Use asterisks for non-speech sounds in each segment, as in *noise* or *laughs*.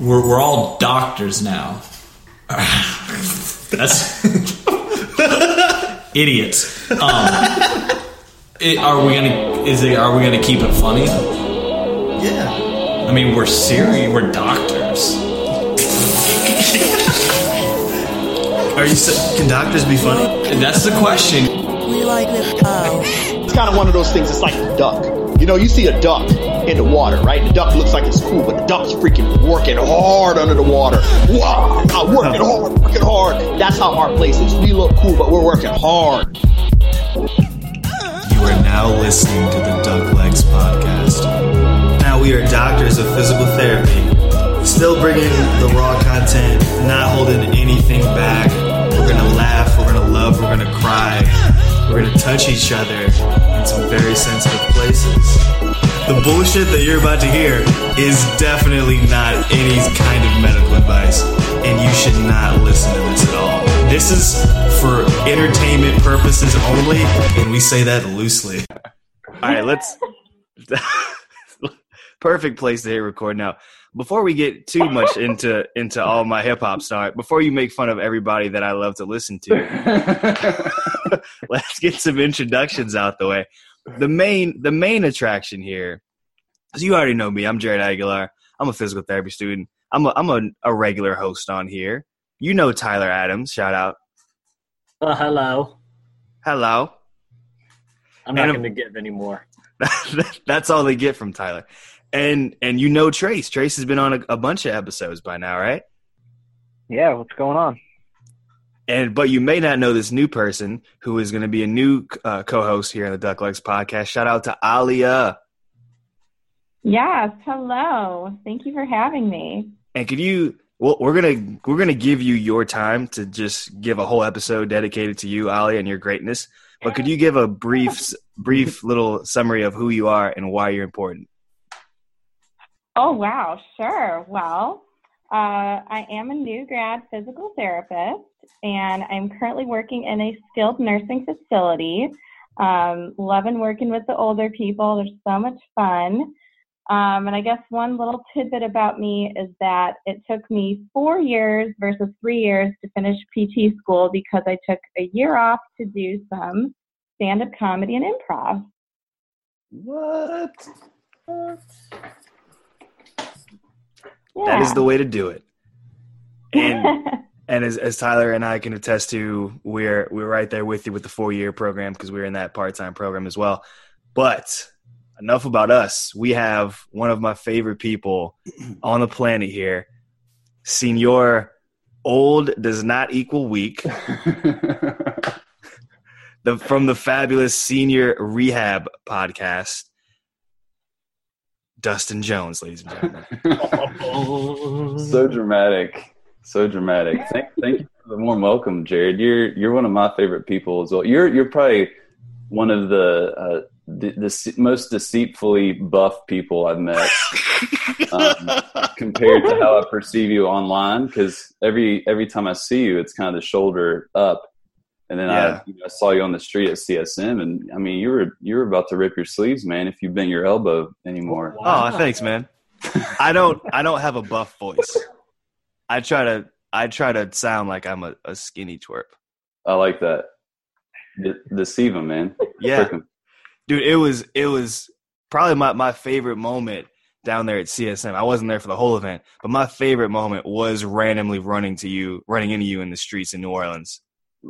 we're we're all doctors now. That's idiots. Um, it- are we gonna? Is it? Are we gonna keep it funny? Yeah. I mean, we're serious. We're doctors. Are you? sa- Can doctors be funny? That's the question. We like this cow. It's kind of one of those things. It's like a duck. You know, you see a duck in the water, right? The duck looks like it's cool, but the duck's freaking working hard under the water. Wow, I'm working hard, working hard. That's how our place is. We look cool, but we're working hard. You are now listening to the Duck Legs podcast. Now we are doctors of physical therapy, still bringing the raw content, not holding anything back. We're gonna laugh, we're gonna love, we're gonna cry, we're gonna touch each other in some very sensitive places. The bullshit that you're about to hear is definitely not any kind of medical advice, and you should not listen to this at all. This is for entertainment purposes only, and we say that loosely. All right, let's. *laughs* Perfect place to hit record now. Before we get too much into into all my hip hop stuff, before you make fun of everybody that I love to listen to, *laughs* let's get some introductions out the way. The main the main attraction here, as you already know me, I'm Jared Aguilar. I'm a physical therapy student. I'm a, I'm a, a regular host on here. You know Tyler Adams. Shout out. Uh, hello. Hello. I'm not going to give any more. *laughs* That's all they get from Tyler. And and you know Trace. Trace has been on a, a bunch of episodes by now, right? Yeah, what's going on? And but you may not know this new person who is going to be a new uh, co-host here on the Duck Legs podcast. Shout out to Alia. Yes, hello. Thank you for having me. And could you? Well, we're gonna we're gonna give you your time to just give a whole episode dedicated to you, Ali, and your greatness. But could you give a brief *laughs* brief little summary of who you are and why you're important? Oh, wow, sure. Well, uh, I am a new grad physical therapist, and I'm currently working in a skilled nursing facility. Um, loving working with the older people. They're so much fun. Um, and I guess one little tidbit about me is that it took me four years versus three years to finish PT school because I took a year off to do some stand up comedy and improv. What? Yeah. That is the way to do it. And *laughs* and as, as Tyler and I can attest to, we're we're right there with you with the four year program because we're in that part time program as well. But enough about us. We have one of my favorite people *clears throat* on the planet here, Senor. Old does not equal weak. *laughs* The from the fabulous Senior Rehab podcast, Dustin Jones, ladies and gentlemen. *laughs* so dramatic, so dramatic. Thank, thank you for the warm welcome, Jared. You're you're one of my favorite people as well. You're you're probably one of the uh, the, the most deceitfully buff people I've met *laughs* um, compared to how I perceive you online. Because every every time I see you, it's kind of the shoulder up. And then Yeah. I, you know, I saw you on the street at CSM, and I mean, you were you were about to rip your sleeves, man. If you bent your elbow anymore, Oh, thanks, man. I don't I don't have a buff voice. I try to I try to sound like I'm a, a skinny twerp. I like that. De- deceive him, man. Yeah. Dude, it was it was probably my, my favorite moment down there at CSM. I wasn't there for the whole event, but my favorite moment was randomly running to you, running into you in the streets in New Orleans.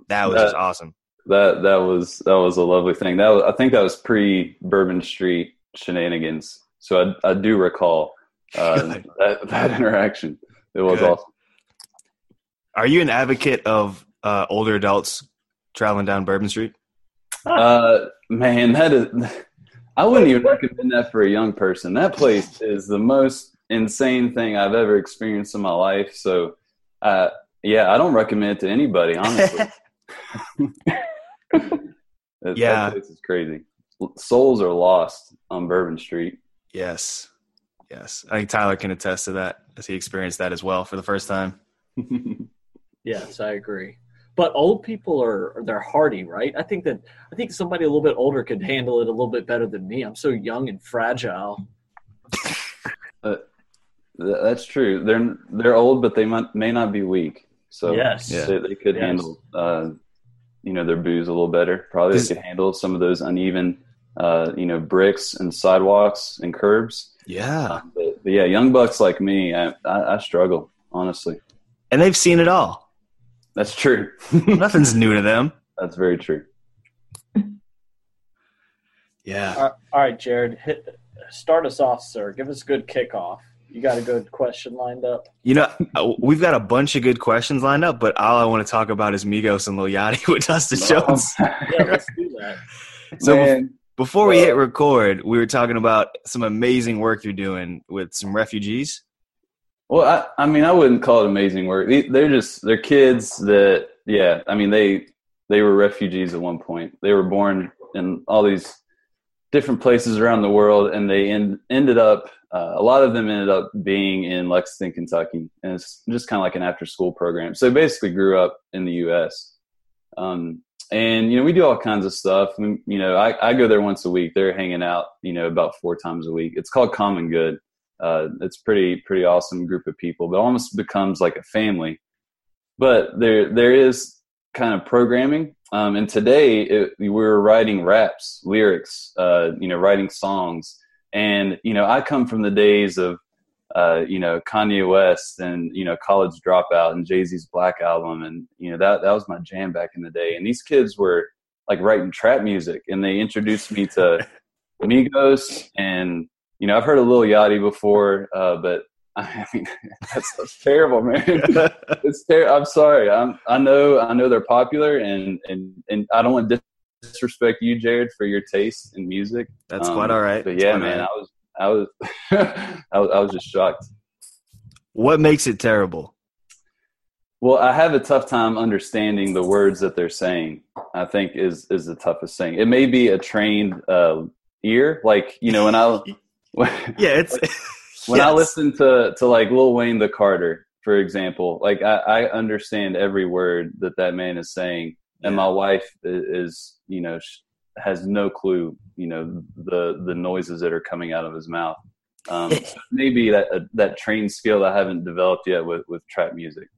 That was just awesome. That that was that was a lovely thing. That was, I think that was pre Bourbon Street shenanigans. So I I do recall uh, *laughs* that that interaction. It was Good. awesome. Are you an advocate of uh, older adults traveling down Bourbon Street? Uh, man, that is. I wouldn't even recommend that for a young person. That place is the most insane thing I've ever experienced in my life. So, uh, yeah, I don't recommend it to anybody. Honestly, *laughs* That- Yeah. that place is crazy. Souls are lost on Bourbon Street. Yes. Yes. I think Tyler can attest to that as he experienced that as well for the first time. *laughs* Yes, I agree. But old people are they're hardy, right? I think that I think somebody a little bit older could handle it a little bit better than me. I'm so young and fragile. *laughs* Th- That's true. They're they're old, but they might, may not be weak. So Yes. they, they could Yes. handle, uh, you know, their booze a little better. Probably Does- they could handle some of those uneven, uh, you know, bricks and sidewalks and curbs. Yeah. But, but yeah, young bucks like me, I, I, I struggle honestly. And they've seen it all. That's true. *laughs* Nothing's new to them. That's very true. Yeah. All all right, Jared, hit, start us off, sir. Give us a good kickoff. You got a good question lined up. You know, uh, we've got a bunch of good questions lined up, but all I want to talk about is Migos and Lil Yachty *laughs* with Dustin Jones. Yeah, let's do that. So bef- Man, before we hit record, we were talking about some amazing work you're doing with some refugees. Well, I, I mean, I wouldn't call it amazing work. They- They're just they're kids that, yeah. I mean, they they were refugees at one point. They were born in all these different places around the world, and they end, ended up. Uh, a lot of them ended up being in Lexington, Kentucky, and it's just kind of like an after-school program. So they basically grew up in the U.S. Um, and you know, we do all kinds of stuff. I mean, you know, I, I go there once a week. They're hanging out, you know, about four times a week. It's called Common Good uh, it's pretty pretty awesome group of people but almost becomes like a family but there there is kind of programming um, and today it, we were writing raps lyrics uh, you know writing songs and you know i come from the days of uh, you know kanye west and you know college dropout and jay-z's black album and you know that that was my jam back in the day and these kids were like writing trap music and they introduced me to *laughs* Migos and you know I've heard of Lil Yachty before, uh, but *laughs* I mean that's, that's terrible, man. *laughs* it's ter- I'm sorry. I'm, I know I know they're popular and and and I don't want to disrespect you, Jared, for your taste in music. That's Um, quite all right. But yeah, man, all I was I was *laughs* I was I was just shocked. What makes it terrible? Well, I have a tough time understanding the words that they're saying. I think is is the toughest thing. It may be a trained uh, ear, like you know when I *laughs* Yeah, *laughs* it's when I listen to to like Lil Wayne the Carter, for example, like I, I understand every word that that man is saying, and my wife i- is you know has no clue you know the the noises that are coming out of his mouth. Um, *laughs* so maybe that uh, that trained skill I haven't developed yet with with trap music.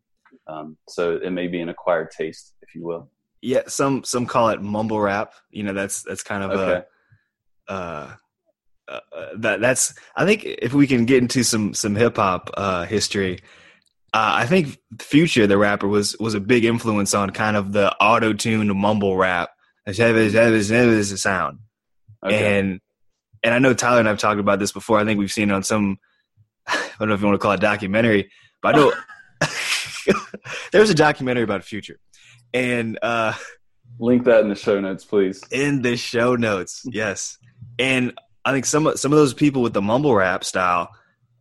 Um, so it may be an acquired taste, if you will. yeah. Some some call it mumble rap. You know, that's that's kind of Okay. a uh, uh, uh, that that's. I think if we can get into some some hip hop uh, history, uh, I think Future, the rapper, was was a big influence on kind of the auto tuned mumble rap. Is a sound. Okay. and and I know Tyler and I've talked about this before. I think we've seen it on some. *laughs* I don't know if you want to call it documentary, but I know *laughs* there was a documentary about Future, and uh, Link that in the show notes, please. in the show notes, *laughs* yes, and I think some of- some of those people with the mumble rap style,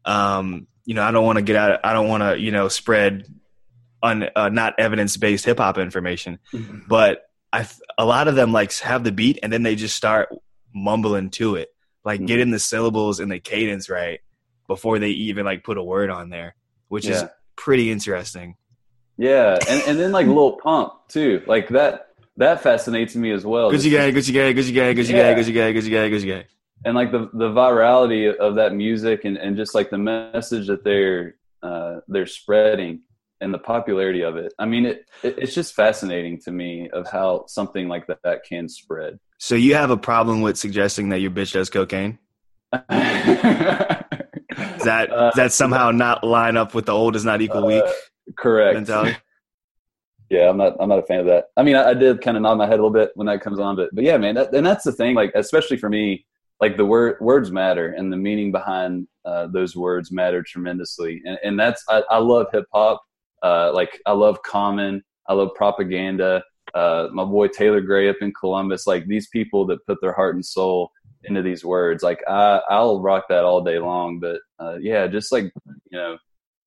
um, you know, I don't want to get out. I don't want to you know spread on uh, not evidence based hip hop information, but I a lot of them like have the beat and then they just start mumbling to it, like Mhm. getting the syllables and the cadence right before they even like put a word on there, which is pretty interesting. Yeah, and and then like Lil Pump too, like that that fascinates me as well. Gucci gang, Gucci gang, Gucci gang, Gucci Yeah. gang, Gucci gang, Gucci gang, Gucci gang. and like the the virality of that music and, and just like the message that they're uh, they're spreading and the popularity of it. I mean, it, it it's just fascinating to me of how something like that, that can spread. So you have a problem with suggesting that your bitch does cocaine? *laughs* Does that Uh, does that somehow not line up with the old is not equal weak Correct. mentality? *laughs* Yeah, I'm not. I'm not a fan of that. I mean, I, I did kind of nod my head a little bit when that comes on, but but yeah, man, that, and that's the thing. Like, especially for me, like the word words matter, and the meaning behind uh, those words matter tremendously. And and that's I, I love hip hop. Uh, like I love Common. I love propaganda. Uh, my boy Taylor Gray up in Columbus. Like these people that put their heart and soul into these words. Like I I'll rock that all day long. But uh, yeah, just like you know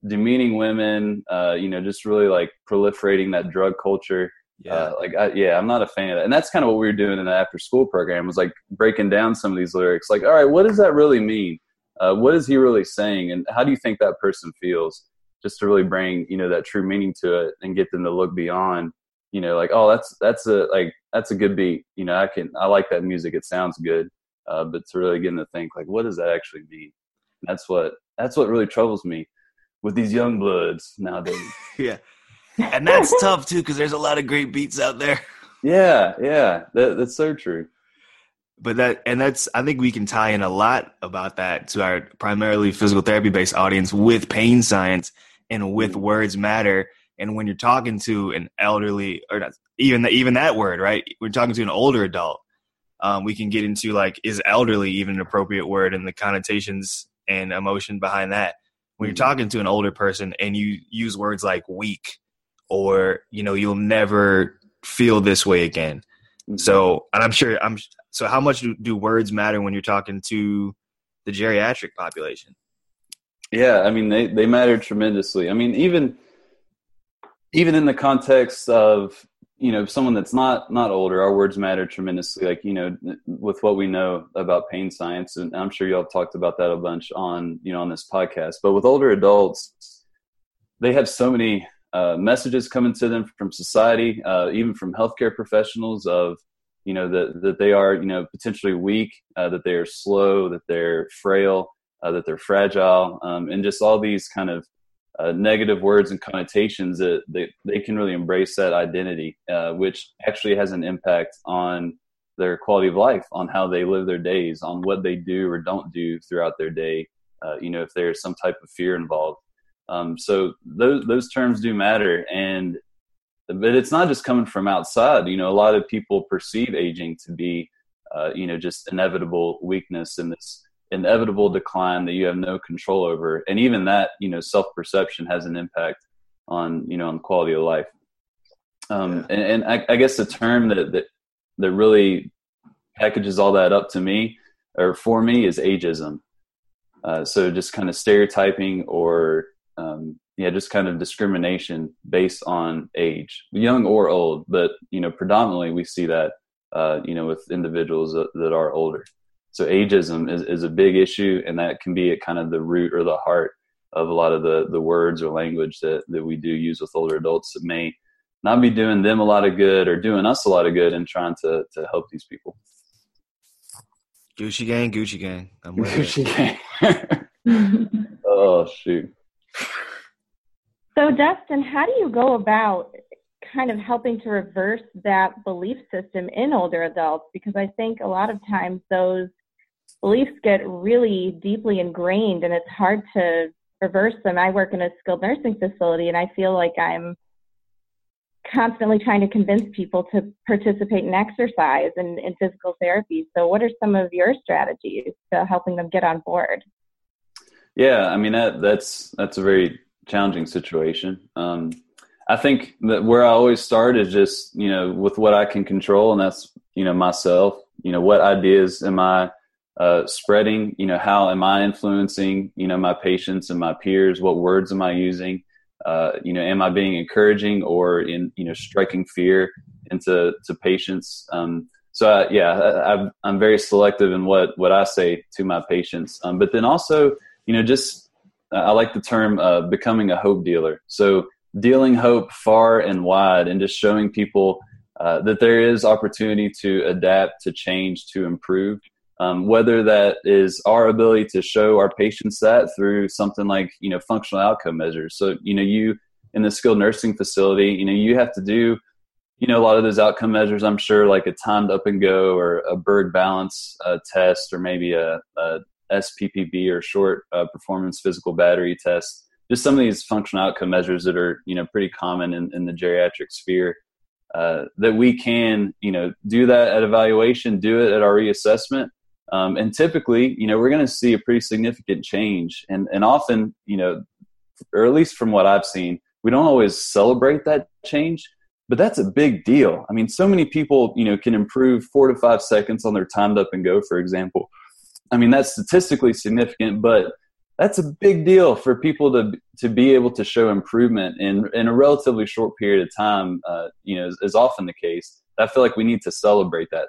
demeaning women, uh, you know, just really like proliferating that drug culture. Uh, like, I, yeah, I'm not a fan of that. And that's kind of what we were doing in the after school program was like breaking down some of these lyrics. Like, all right, what does that really mean? Uh, what is he really saying? And how do you think that person feels? Just to really bring, you know, that true meaning to it and get them to look beyond, you know, like, oh, that's, that's a, like, that's a good beat. You know, I can, I like that music. It sounds good. Uh, but to really get them to think like, what does that actually mean? And that's what, that's what really troubles me with these young bloods nowadays. *laughs* yeah, and that's tough too because there's a lot of great beats out there. Yeah, yeah, that, that's so true. But that and that's I think we can tie in a lot about that to our primarily physical therapy based audience with pain science and with Mm-hmm. words matter. And when you're talking to an elderly or not, even even that word, right? We're talking to an older adult. Um, we can get into like is elderly even an appropriate word and the connotations and emotion behind that. When you're Mhm. talking to an older person and you use words like weak or you know you'll never feel this way again. Mm-hmm. So, and I'm sure I'm so how much do, do words matter when you're talking to the geriatric population? Yeah, I mean they they matter tremendously. I mean even even in the context of you know someone that's not not older, our words matter tremendously. Like you know with what we know about pain science, and I'm sure y'all talked about that a bunch on you know on this podcast. But with older adults, they have so many uh, messages coming to them from society, uh, even from healthcare professionals of you know that that they are you know potentially weak, uh, that they are slow, that they're frail, uh, that they're fragile, um, and just all these kind of uh, negative words and connotations that they, they can really embrace that identity, uh, which actually has an impact on their quality of life, on how they live their days, on what they do or don't do throughout their day. Uh, you know, if there's some type of fear involved. Um, so those those terms do matter, and but it's not just coming from outside. You know, a lot of people perceive aging to be, uh, you know, just inevitable weakness and this inevitable decline that you have no control over. And even that you know self-perception has an impact on you know on quality of life. Um and, and I, I guess the term that, that that really packages all that up to me or for me is ageism. Uh, so just kind of stereotyping or um, yeah just kind of discrimination based on age young or old. But you know predominantly we see that uh, you know with individuals that, that are older so ageism is, is a big issue, and that can be at kind of the root or the heart of a lot of the, the words or language that, that we do use with older adults that may not be doing them a lot of good or doing us a lot of good in trying to, to help these people. Gucci gang, Gucci gang. I'm with it. Gucci gang. *laughs* oh, shoot. So, Dustin, how do you go about kind of helping to reverse that belief system in older adults? Because I think a lot of times those beliefs get really deeply ingrained and it's hard to reverse them. I work in a skilled nursing facility and I feel like I'm constantly trying to convince people to participate in exercise and in physical therapy. So, what are some of your strategies to helping them get on board? Yeah, I mean that that's that's a very challenging situation. Um, I think that where I always start is just you know with what I can control, and that's you know myself. You know what ideas am I uh, spreading? You know how am I influencing you know my patients and my peers? What words am I using? Uh, you know, am I being encouraging or in you know striking fear into to patients? Um, so uh, yeah, I, I'm very selective in what what I say to my patients. Um, but then also, you know, just I like the term uh, becoming a hope dealer. So dealing hope far and wide, and just showing people uh, that there is opportunity to adapt, to change, to improve. Um, whether that is our ability to show our patients that through something like you know functional outcome measures. So you know you in the skilled nursing facility, you know you have to do you know a lot of those outcome measures. I'm sure like a timed up and go or a Berg balance uh, test or maybe a, a SPPB or short uh, performance physical battery test. Just some of these functional outcome measures that are you know pretty common in, in the geriatric sphere. Uh, that we can you know do that at evaluation, do it at our reassessment, um, and typically, you know, we're going to see a pretty significant change. And, and often, you know, or at least from what I've seen, we don't always celebrate that change, but that's a big deal. I mean, so many people, you know, can improve four to five seconds on their timed up and go, for example. I mean, that's statistically significant, but that's a big deal for people to to be able to show improvement in in a relatively short period of time. Uh, you know, is, is often the case. I feel like we need to celebrate that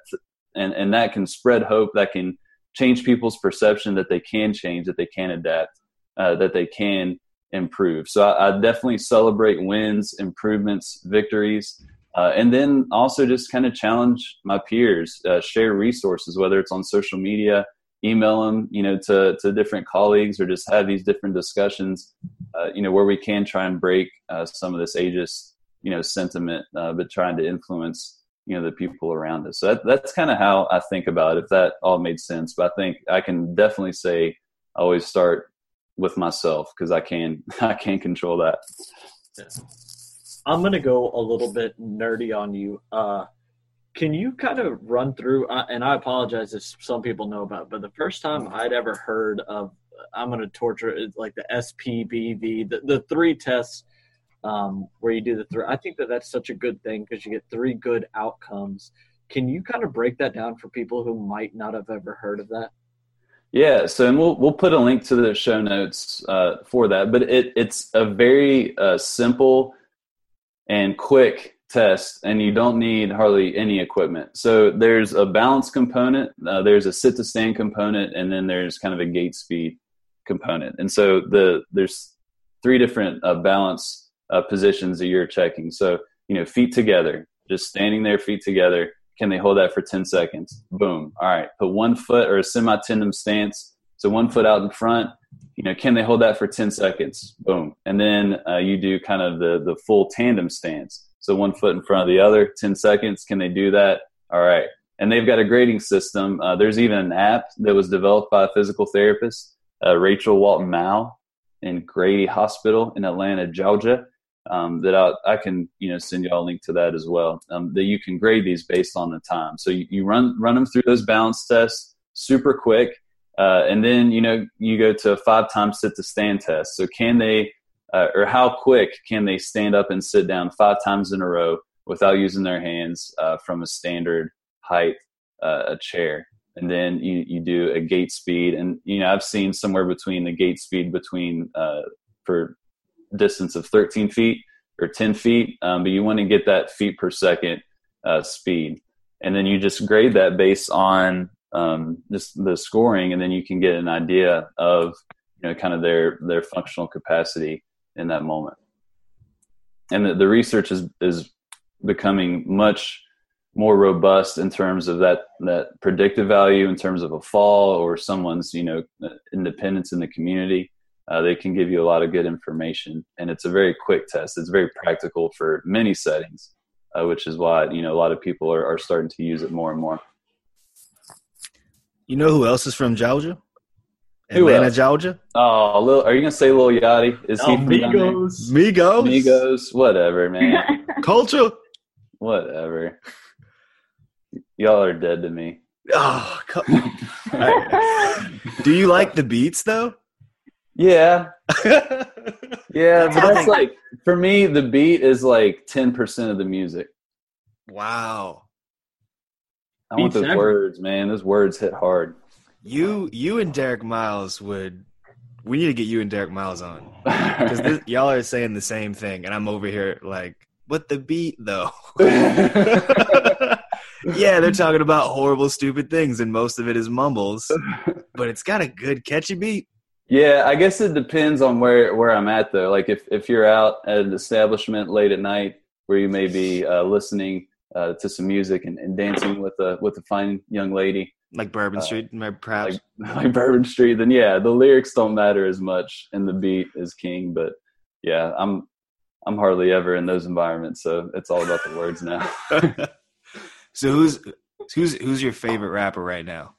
and and that can spread hope that can change people's perception that they can change that they can adapt uh, that they can improve. So I, I, definitely celebrate wins improvements victories uh, and then also just kind of challenge my peers uh, share resources whether it's on social media email them, you know, to to different colleagues or just have these different discussions, uh, you know, where we can try and break uh, some of this ageist, you know, sentiment, uh, but trying to influence, you know, the people around us. So that, that's kind of how I think about it. If that all made sense, but I think I can definitely say I always start with myself because I can *laughs* I can't control that. Yeah. I'm gonna go a little bit nerdy on you. Uh, can you kind of run through? Uh, and I apologize if some people know about, but the first time I'd ever heard of, I'm gonna torture like the SPBV, the, the three tests um, where you do the three. I think that that's such a good thing because you get three good outcomes. Can you kind of break that down for people who might not have ever heard of that? Yeah, so and we'll we'll put a link to the show notes uh, for that. But it it's a very uh, simple and quick test, and you don't need hardly any equipment. So there's a balance component, uh, there's a sit to stand component, and then there's kind of a gait speed component. And so the there's three different uh, balance uh, positions that you're checking. So you know, feet together, just standing there, feet together can they hold that for 10 seconds? Boom. All right. Put one foot or a semi tandem stance. So one foot out in front. You know, can they hold that for 10 seconds? Boom. And then uh, you do kind of the, the full tandem stance. So one foot in front of the other, 10 seconds. Can they do that? All right. And they've got a grading system. Uh, there's even an app that was developed by a physical therapist, uh, Rachel Walton Mao in Grady Hospital in Atlanta, Georgia um, that I, I, can you know send y'all a link to that as well. Um, that you can grade these based on the time. So you, you run run them through those balance tests super quick, uh, and then you know you go to a five times sit to stand test. So can they uh, or how quick can they stand up and sit down five times in a row without using their hands uh, from a standard height uh, a chair? And then you, you do a gait speed, and you know I've seen somewhere between the gait speed between uh, for distance of 13 feet or 10 feet, um, but you want to get that feet per second uh, speed. And then you just grade that based on um, just the scoring, and then you can get an idea of you know kind of their their functional capacity in that moment. And the, the research is is becoming much more robust in terms of that that predictive value in terms of a fall or someone's you know independence in the community uh, they can give you a lot of good information and it's a very quick test. It's very practical for many settings uh, which is why you know a lot of people are, are starting to use it more and more. You know who else is from georgia? Atlanta georgia? Oh Lil, are you gonna say lil yachty? Is oh, he migos. Migos? Migos? Whatever man. *laughs* Culture? Whatever. Y'all are dead to me. Oh *laughs* do you like the beats though yeah. *laughs* yeah, but that's like for me the beat is like 10% of the music. Wow. I want those words, man. Those words hit hard. You you and Derek Miles would we need to get you and Derek Miles on *laughs* because y'all are saying the same thing, and I'm over here like, but the beat though. *laughs* yeah, they're talking about horrible, stupid things, and most of it is mumbles, but it's got a good, catchy beat. Yeah, I guess it depends on where where I'm at though. Like if if you're out at an establishment late at night where you may be uh, listening uh, to some music and, and, dancing with a with a fine young lady, like Bourbon uh, Street, perhaps like, *laughs* like Bourbon Street, then yeah, the lyrics don't matter as much, and the beat is king. But yeah, I'm I'm hardly ever in those environments, so it's all about the words now. *laughs* so who's who's who's your favorite rapper right now?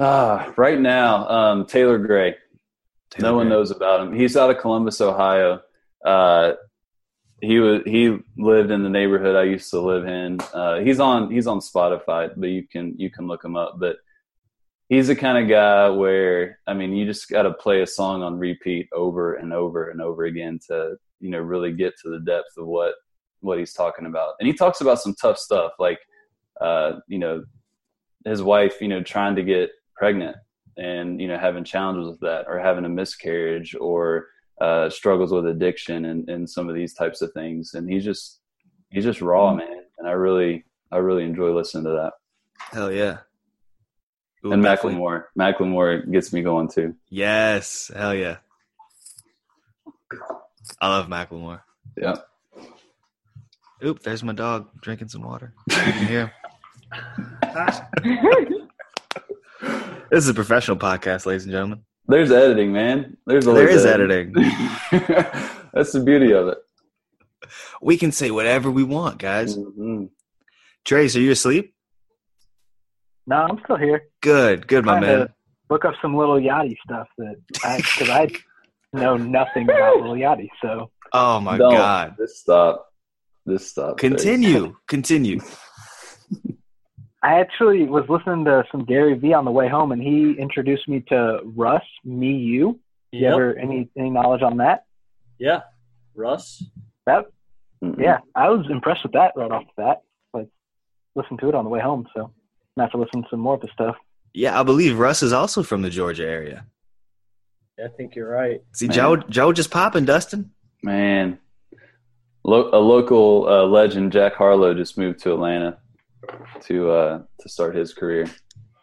Ah, right now, um, Taylor Gray. Taylor no one knows about him. He's out of Columbus, Ohio. Uh, he was he lived in the neighborhood I used to live in. Uh, he's on he's on Spotify, but you can you can look him up. But he's the kind of guy where I mean, you just got to play a song on repeat over and over and over again to you know really get to the depth of what what he's talking about. And he talks about some tough stuff, like uh, you know his wife, you know, trying to get pregnant and you know having challenges with that or having a miscarriage or uh, struggles with addiction and, and some of these types of things and he's just he's just raw mm-hmm. man and i really i really enjoy listening to that hell yeah Ooh, and definitely. Macklemore. Macklemore gets me going too. Yes, hell yeah. I love Macklemore. Yeah. Oop, there's my dog drinking some water. *laughs* You can hear him. *laughs* This is a professional podcast, ladies and gentlemen. There's editing, man. There's There always is editing. *laughs* That's the beauty of it. We can say whatever we want, guys. Mhm. Trace, are you asleep? No, I'm still here. Good, good, my man. to look up some little Yachty stuff that I because I *laughs* know nothing about little Yachty. So Oh my Don't. god. This stop. This stop. Continue. Continue. *laughs* I actually was listening to some Gary Vee on the way home, and he introduced me to Russ Me You. You Yep. ever any any knowledge on that? Yeah. Russ. That Mhm. yeah, I was impressed with that right off the bat. Like listened to it on the way home, so I have to listen to some more of the stuff. Yeah, I believe Russ is also from the Georgia area. I think you're right. See, Man. Joe, Joe just popping, Dustin. Man, Lo- a local uh, legend, Jack Harlow, just moved to Atlanta to uh, to start his career.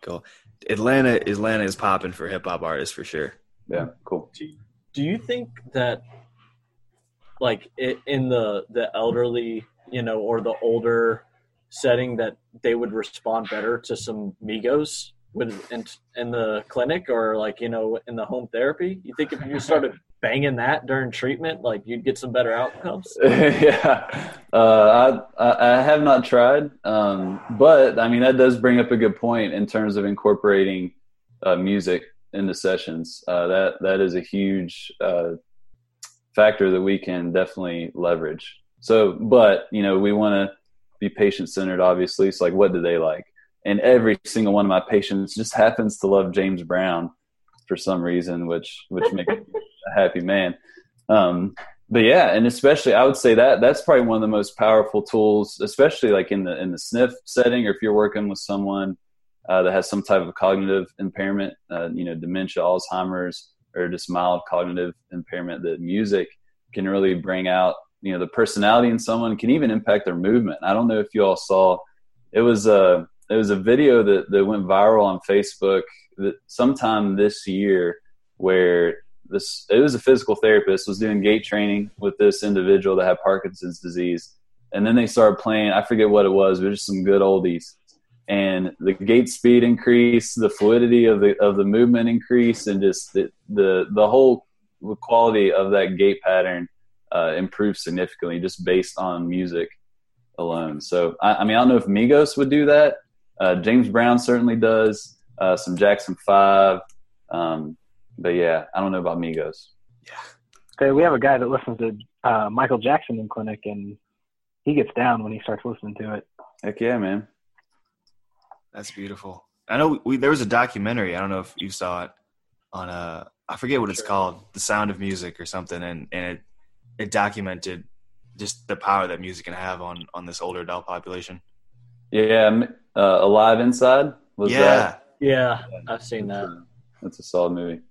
Cool. Atlanta, Atlanta is popping for hip hop artists for sure. Yeah, cool. Do you think that, like, i in the the elderly, you know, or the older setting, that they would respond better to some Migos with in, in the clinic or like you know in the home therapy? You think if you started banging that during treatment, like you'd get some better outcomes? *laughs* yeah, uh, I, I I have not tried, um, but I mean that does bring up a good point in terms of incorporating uh, music into sessions. Uh, that that is a huge uh, factor that we can definitely leverage. So, but you know, we want to be patient centered, obviously. It's like, what do they like? And every single one of my patients just *laughs* happens to love James Brown for some reason, which which makes *laughs* happy man. Um, but yeah, and especially I would say that that's probably one of the most powerful tools, especially like in the in the sniff setting, or if you're working with someone uh, that has some type of cognitive impairment, uh, you know, dementia, Alzheimer's, or just mild cognitive impairment. That music can really bring out, you know, the personality in someone, can even impact their movement. I don't know if you all saw, it was a it was a video that that went viral on Facebook that sometime this year where this it was a physical therapist was doing gait training with this individual that had Parkinson's disease, and then they started playing. I forget what it was, but just some good oldies. And the gait speed increased, the fluidity of the of the movement increased, and just the the, the whole quality of that gait pattern uh, improved significantly just based on music alone. So I, I mean, I don't know if Migos would do that. Uh, James Brown certainly does. Uh, some Jackson Five. Um, but yeah, I don't know about Migos. Okay, we have a guy that listens to uh, Michael Jackson in clinic, and he gets down when he starts listening to it. Heck yeah, man. That's beautiful. I know we, we there was a documentary. I don't know if you saw it on a I forget what it's called, The Sound of Music or something, and and it it documented just the power that music can have on on this older adult population. Yeah, m- uh, Alive Inside was yeah, that? Yeah, I've seen that. That's a solid movie.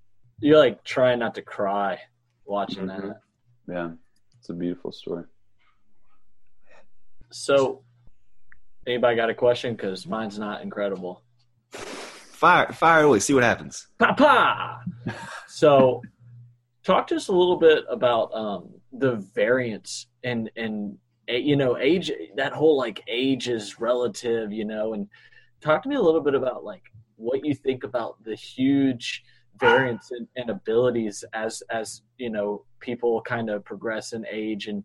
You're like trying not to cry watching Mhm. that. Yeah, it's a beautiful story. So, anybody got a question? Because mine's not incredible. fire fire away. See what happens. Papa. So, talk to us a little bit about um, the variance and and you know age. That whole like age is relative, you know, and talk to me a little bit about like what you think about the huge variance and, in abilities as as you know people kind of progress in age. And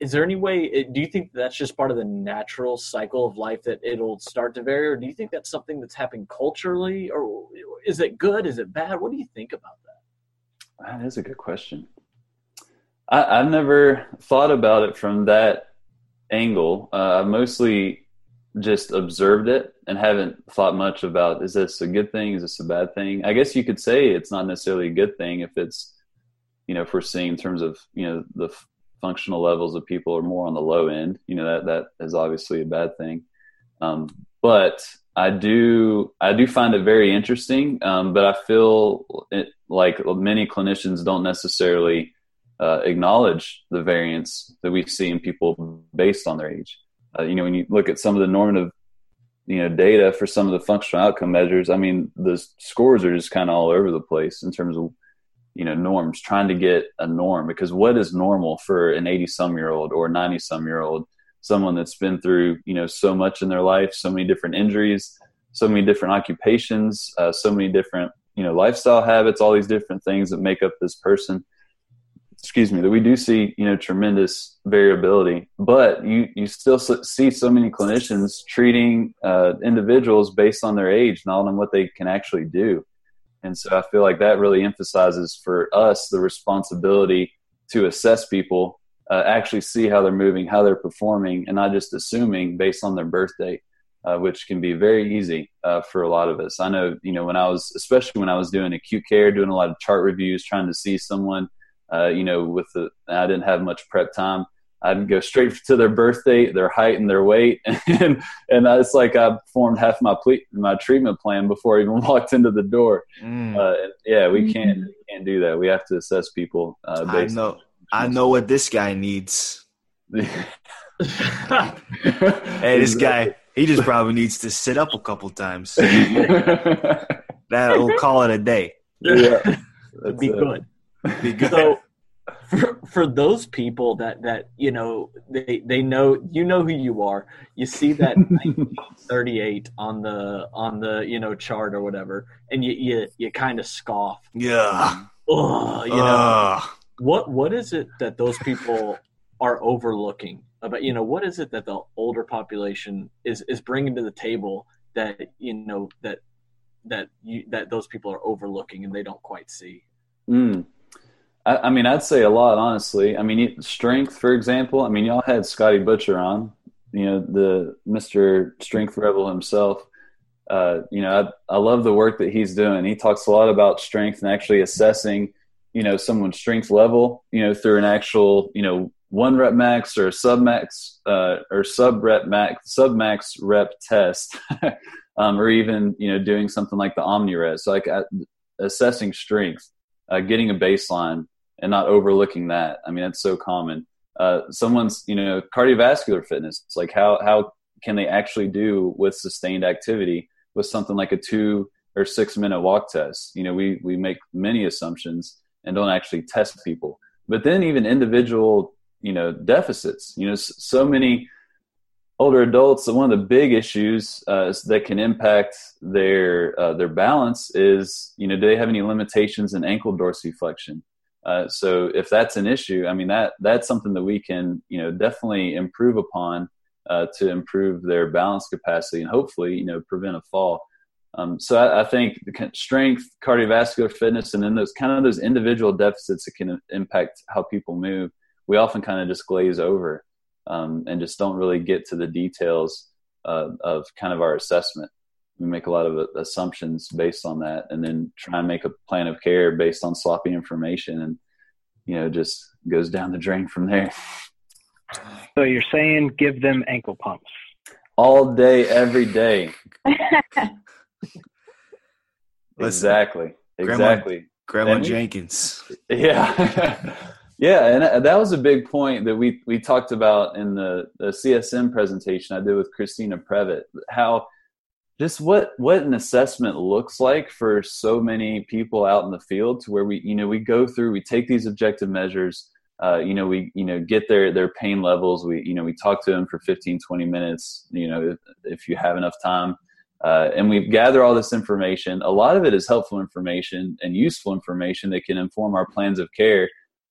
is there any way eh, do you think that's just part of the natural cycle of life that it'll start to vary? Or do you think that's something that's happening culturally? Or is it good? Is it bad? What do you think about that? That is a good question. I, I've never thought about it from that angle. Uh, mostly just observed it and haven't thought much about is this a good thing? Is this a bad thing? I guess you could say it's not necessarily a good thing if it's, you know, if we're seeing in terms of, you know, the f- functional levels of people are more on the low end, you know, that, that is obviously a bad thing. Um, but I do, I do find it very interesting. Um, but I feel it, like many clinicians don't necessarily uh, acknowledge the variance that we see in people based on their age. Uh, you know, when you look at some of the normative, you know, data for some of the functional outcome measures, I mean, the scores are just kind of all over the place in terms of, you know, norms, trying to get a norm because what is normal for an 80 some year old or 90 some year old, someone that's been through, you know, so much in their life, so many different injuries, so many different occupations, uh, so many different you know lifestyle habits, all these different things that make up this person. Excuse me, that we do see you know tremendous variability, but you you still see so many clinicians treating uh, individuals based on their age, not on what they can actually do. And so I feel like that really emphasizes for us the responsibility to assess people, uh, actually see how they're moving, how they're performing, and not just assuming based on their birth date, uh, which can be very easy uh, for a lot of us. I know, you know, when I was, especially when I was doing acute care, doing a lot of chart reviews, trying to see someone, uh, you know, with the, I didn't have much prep time. I'd go straight to their birth date, their height, and their weight, *laughs* and and it's like I formed half my ple- my treatment plan before I even *laughs* walked into the door. Mm. Uh, yeah, we can't we can't do that. We have to assess people. Uh, I know. I know what this guy needs. *laughs* hey, this guy, he just probably needs to sit up a couple times. that will call it a day. Yeah, be good. Be good. So, for for those people that that you know they they know you know who you are you see that *laughs* 38 on the on the you know chart or whatever and you you, you kind of scoff yeah Ugh, you know uh. what what is it that those people are overlooking about you know what is it that the older population is is bringing to the table that you know that that you that those people are overlooking and they don't quite see mm. I, I, mean, I'd say a lot, honestly. I mean, strength, for example. I mean, y'all had Scotty Butcher on, you know, the Mister Strength Rebel himself. Uh, you know, I, I love the work that he's doing. He talks a lot about strength and actually assessing, you know, someone's strength level, you know, through an actual, you know, one rep max or sub max uh, or sub rep max sub max rep test, *laughs* um, or even you know doing something like the OmniRes, so like uh, assessing strength, uh, getting a baseline, and not overlooking that. I mean, that's so common. Uh, someone's, you know, cardiovascular fitness. It's like how how can they actually do with sustained activity with something like a two or six minute walk test? You know, we we make many assumptions and don't actually test people. But then even individual, you know, deficits. You know, so many older adults. One of the big issues uh, that can impact their uh, their balance is, you know, do they have any limitations in ankle dorsiflexion? Uh, so if that's an issue, I mean that that's something that we can you know definitely improve upon uh, to improve their balance capacity and hopefully you know prevent a fall. Um, so I, I, think strength, cardiovascular fitness, and then those kind of those individual deficits that can impact how people move, we often kind of just glaze over um, and just don't really get to the details uh, of kind of our assessment we make a lot of assumptions based on that and then try and make a plan of care based on sloppy information and you know just goes down the drain from there. So you're saying give them ankle pumps. All day every day. *laughs* Exactly. Exactly. Grandma, grandma jenkins. *laughs* Yeah. Yeah and that was a big point that we we talked about in the, the csm presentation i did with christina prevett how just what what an assessment looks like for so many people out in the field to where we you know we go through we take these objective measures uh, you know we you know get their their pain levels. We you know we talk to them for 15 20 minutes you know if, if you have enough time uh, and we gather all this information. A lot of it is helpful information and useful information that can inform our plans of care.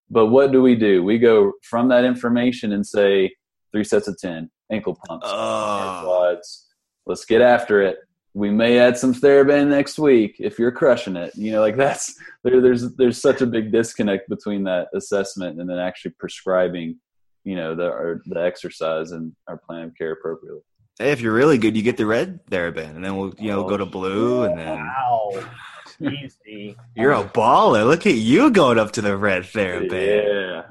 But what do we do? We go from that information and say three sets of 10 ankle pumps oh. quads let's get after it. We may add some TheraBand next week if you're crushing it. You know, like that's there, there's there's such a big disconnect between that assessment and then actually prescribing, you know, the our, the exercise and our plan of care appropriately. Hey, if you're really good, you get the red TheraBand, and then we'll you know oh, go to blue, and then wow, easy. *laughs* You're a baller. Look at you going up to the red TheraBand.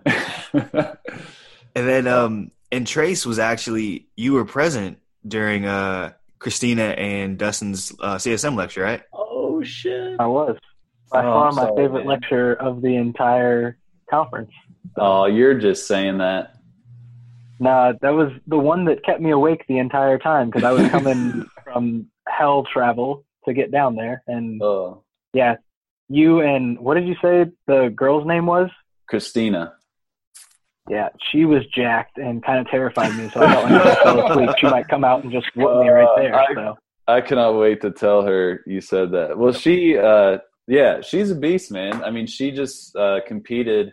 Yeah. *laughs* and then um, and Trace was actually you were present during uh Christina and Dustin's uh, CSM lecture, right? Oh shit! I was by oh, far my sorry, favorite man. lecture of the entire conference. Oh, you're just saying that. Nah, that was the one that kept me awake the entire time because I was coming *laughs* from hell travel to get down there, and oh. yeah, you and what did you say the girl's name was? Christina yeah, she was jacked and kind of terrified me. So I felt like if I fell asleep, she might come out and just whoop me right there. I, so I cannot wait to tell her you said that. Well, she, uh, yeah, she's a beast, man. I mean, she just uh, competed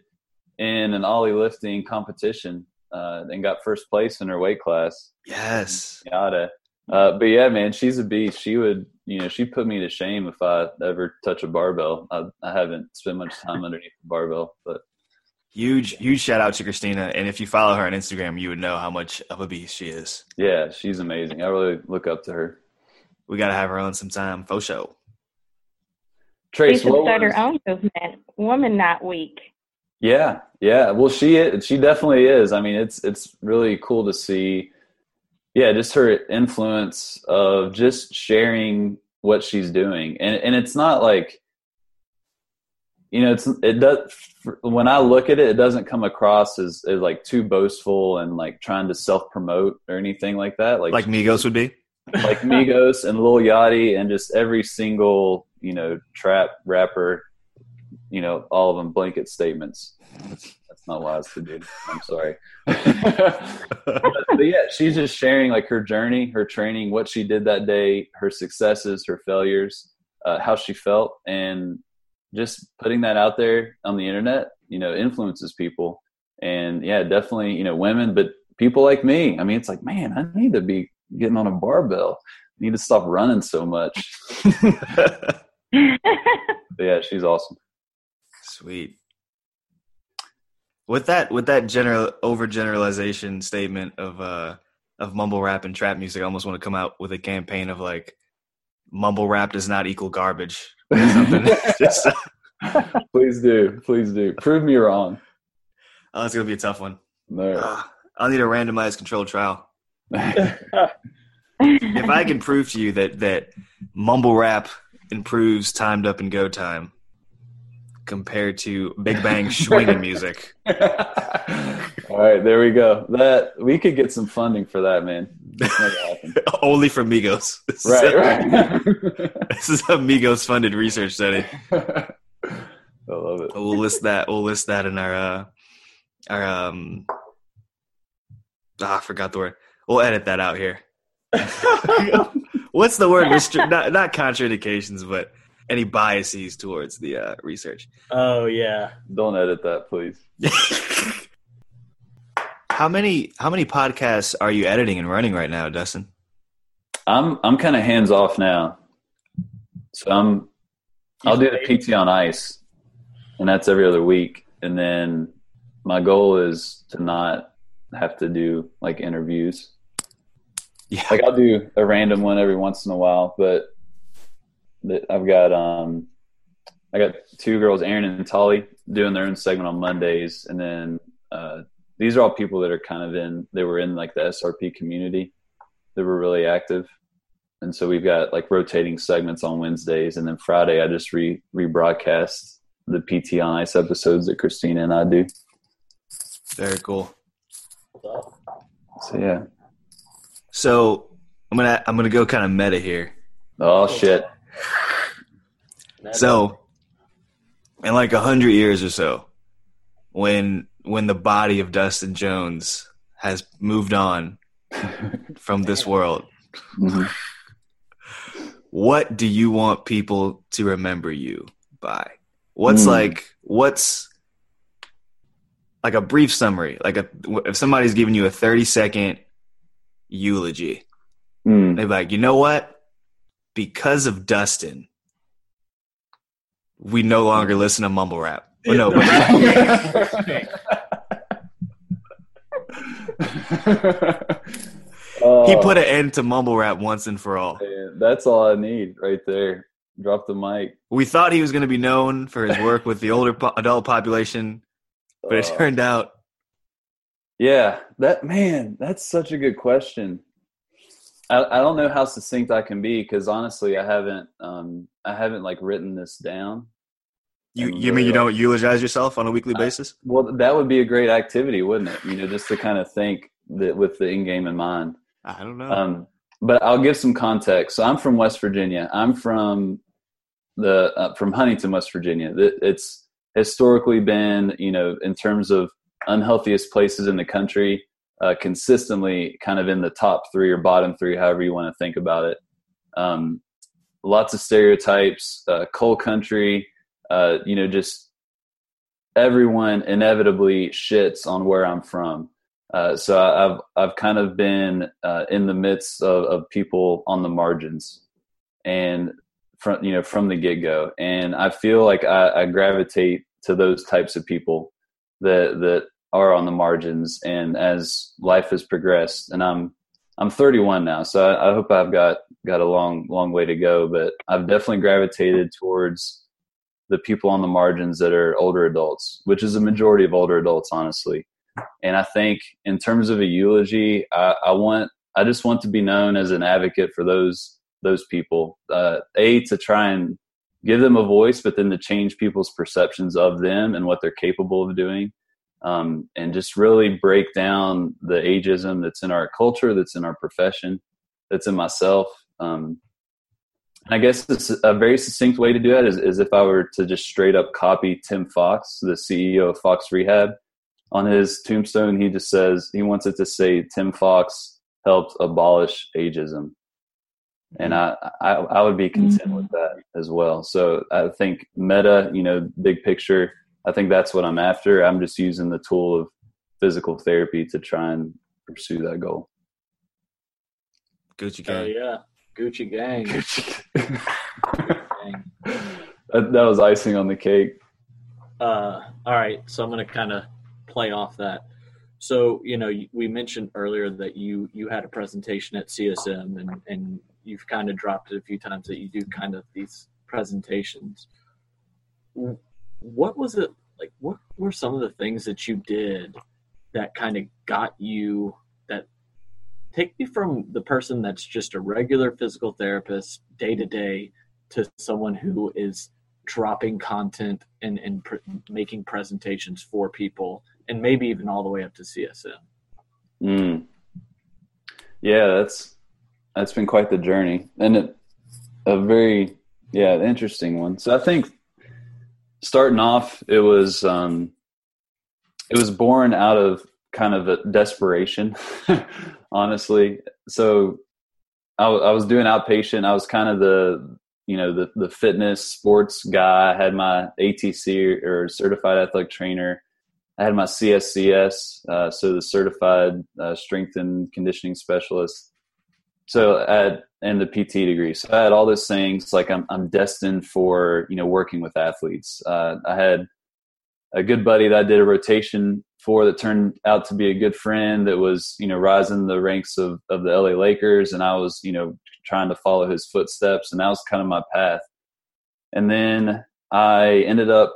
in an Oly lifting competition uh, and got first place in her weight class. Yes. Yada. Uh, but yeah, man, she's a beast. She would, you know, she put me to shame if I ever touch a barbell. I, I haven't spent much time underneath the barbell, but Huge, huge shout out to Christina. And if you follow her on Instagram, you would know how much of a beast she is. yeah, she's amazing. I really look up to her. We got to have her on sometime. Faux show. She Trace, should what start was- her own movement, Woman Not Weak. Yeah, yeah. Well, she is, she definitely is. I mean, it's it's really cool to see. Yeah, just her influence of just sharing what she's doing, and and it's not like, you know, it's it does. When I look at it, it doesn't come across as, as like too boastful and like trying to self promote or anything like that. Like Like Migos would be. like Migos and Lil Yachty and just every single you know trap rapper, you know all of them blanket statements. That's, that's not wise to do. I'm sorry. *laughs* but, but yeah, she's just sharing like her journey, her training, what she did that day, her successes, her failures, uh, how she felt, and just putting that out there on the internet. You know, influences people, and yeah, definitely you know women, but people like me. I mean, it's like man, I need to be getting on a barbell. I need to stop running so much. *laughs* But yeah, she's awesome. Sweet. With that, with that general overgeneralization statement of uh of mumble rap and trap music, I almost want to come out with a campaign of like, mumble rap does not equal garbage. Or something. *laughs* *laughs* Just, uh, Please do, please do. Prove me wrong. oh, it's gonna be a tough one. No. Ah, I'll need a randomized controlled trial. *laughs* If I can prove to you that that mumble rap improves timed up and go time compared to Big Bang *laughs* swinging music, All right, there we go. That we could get some funding for that, man. Let's make *laughs* it happen. only from Migos. This *laughs* is right, a- right. This is a Migos funded research study. I love it. We'll list that. We'll list that in our uh, our um. Ah, I forgot the word. We'll edit that out here. What's the word? Restri- not not contraindications, but any biases towards the uh, research. Oh yeah. Don't edit that, please. *laughs* how many how many podcasts are you editing and running right now, Dustin? I'm I'm kind of hands off now, so I'm I'll do the PT on ice, and that's every other week. And then my goal is to not have to do like interviews. Yeah, Like I'll do a random one every once in a while, but th- I've got um I got two girls, Erin and Tolly, doing their own segment on Mondays, and then uh, these are all people that are kind of in they were in like the SRP community. They were really active, and so we've got like rotating segments on Wednesdays, and then Friday I just re rebroadcast the PT on Ice episodes that Christina and I do. very cool. So yeah. So I'm gonna I'm gonna go kind of meta here. Oh shit. So, in like a hundred years or so, when when the body of Dustin Jones has moved on *laughs* from this world, Mhm. what do you want people to remember you by? What's Hmm. like what's like a brief summary? Like a if somebody's giving you a thirty second eulogy, Mm. they're like, you know what? Because of Dustin, we no longer listen to mumble rap. Oh, no, *laughs* he put an end to mumble rap once and for all. That's all I need right there. Drop the mic. We thought he was going to be known for his work with the older po- adult population, but it Uh, turned out yeah, that man, that's such a good question. I, I don't know how succinct I can be because honestly, I haven't, um, I haven't like written this down. you you mean you really, don't eulogize yourself on a weekly basis? Well, that would be a great activity, wouldn't it? You know, just to kind of think that with the end game in mind. I don't know. Um, but I'll give some context. So I'm from West Virginia. I'm from the uh, from Huntington, West Virginia. It's historically been, you know, in terms of unhealthiest places in the country, uh, consistently kind of in the top three or bottom three, however you want to think about it. Um, lots of stereotypes, uh, coal country, uh, you know, just everyone inevitably shits on where I'm from. Uh, so I've I've kind of been uh, in the midst of, of people on the margins, and from you know from the get go, and I feel like I, I gravitate to those types of people that that are on the margins. And as life has progressed, and I'm I'm 31 now, so I, I hope I've got got a long long way to go. But I've definitely gravitated towards the people on the margins that are older adults, which is a majority of older adults, honestly. And I think in terms of a eulogy, I, I want I just want to be known as an advocate for those those people. Uh, a to try and give them a voice, but then to change people's perceptions of them and what they're capable of doing. Um, and just really break down the ageism that's in our culture, that's in our profession, that's in myself. Um, I guess it's a very succinct way to do that is, is if I were to just straight up copy Tim Fox, the CEO of Fox Rehab, on his tombstone, he just says he wants it to say Tim Fox helped abolish ageism and I, I, I would be content mm-hmm. with that as well. So I think meta, you know, big picture. I think that's what I'm after. I'm just using the tool of physical therapy to try and pursue that goal. Gucci gang, uh, yeah, Gucci gang. Gucci. gang. that, that was icing on the cake. Uh, all right, so I'm gonna kind of play off that. So you know, we mentioned earlier that you you had a presentation at CSM, and and you've kind of dropped it a few times that you do kind of these presentations. What was it like? What were some of the things that you did that kind of got you that take me from the person that's just a regular physical therapist day to day to someone who is dropping content and, and pr- making presentations for people and maybe even all the way up to CSM. Mm. Yeah, that's that's been quite the journey and it, a very yeah interesting one so i think starting off it was um it was born out of kind of a desperation *laughs* honestly. So I, I was doing outpatient. I was kind of the you know the the fitness sports guy. I had my atc or certified athletic trainer. I had my cscs uh, so the certified uh, strength and conditioning specialist so at and the PT degree. So I had all those things like I'm I'm destined for you know working with athletes. Uh, I had a good buddy that I did a rotation for that turned out to be a good friend that was you know rising the ranks of of the LA Lakers, and I was you know trying to follow his footsteps, and that was kind of my path. And then I ended up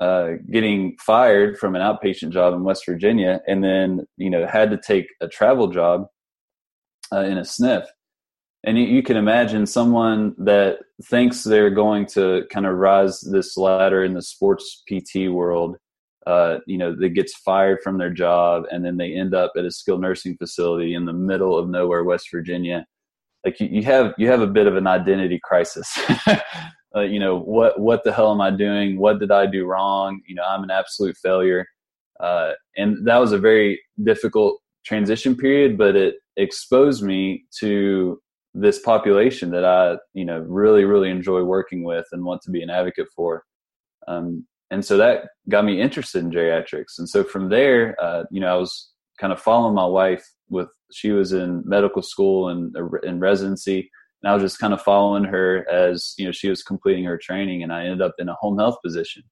uh, getting fired from an outpatient job in West Virginia, and then you know had to take a travel job uh, in a sniff. And you, you, can imagine someone that thinks they're going to kind of rise this ladder in the sports PT world, uh, you know, that gets fired from their job and then they end up at a skilled nursing facility in the middle of nowhere, West Virginia. Like you, you have you have a bit of an identity crisis. *laughs* uh, you know what what the hell am I doing? What did I do wrong? You know, I'm an absolute failure. Uh, and that was a very difficult transition period, but it exposed me to this population that I, you know, really, really enjoy working with and want to be an advocate for. Um, and so that got me interested in geriatrics. And so from there, uh, you know, I was kind of following my wife with, she was in medical school and in residency. And I was just kind of following her as, you know, she was completing her training and I ended up in a home health position,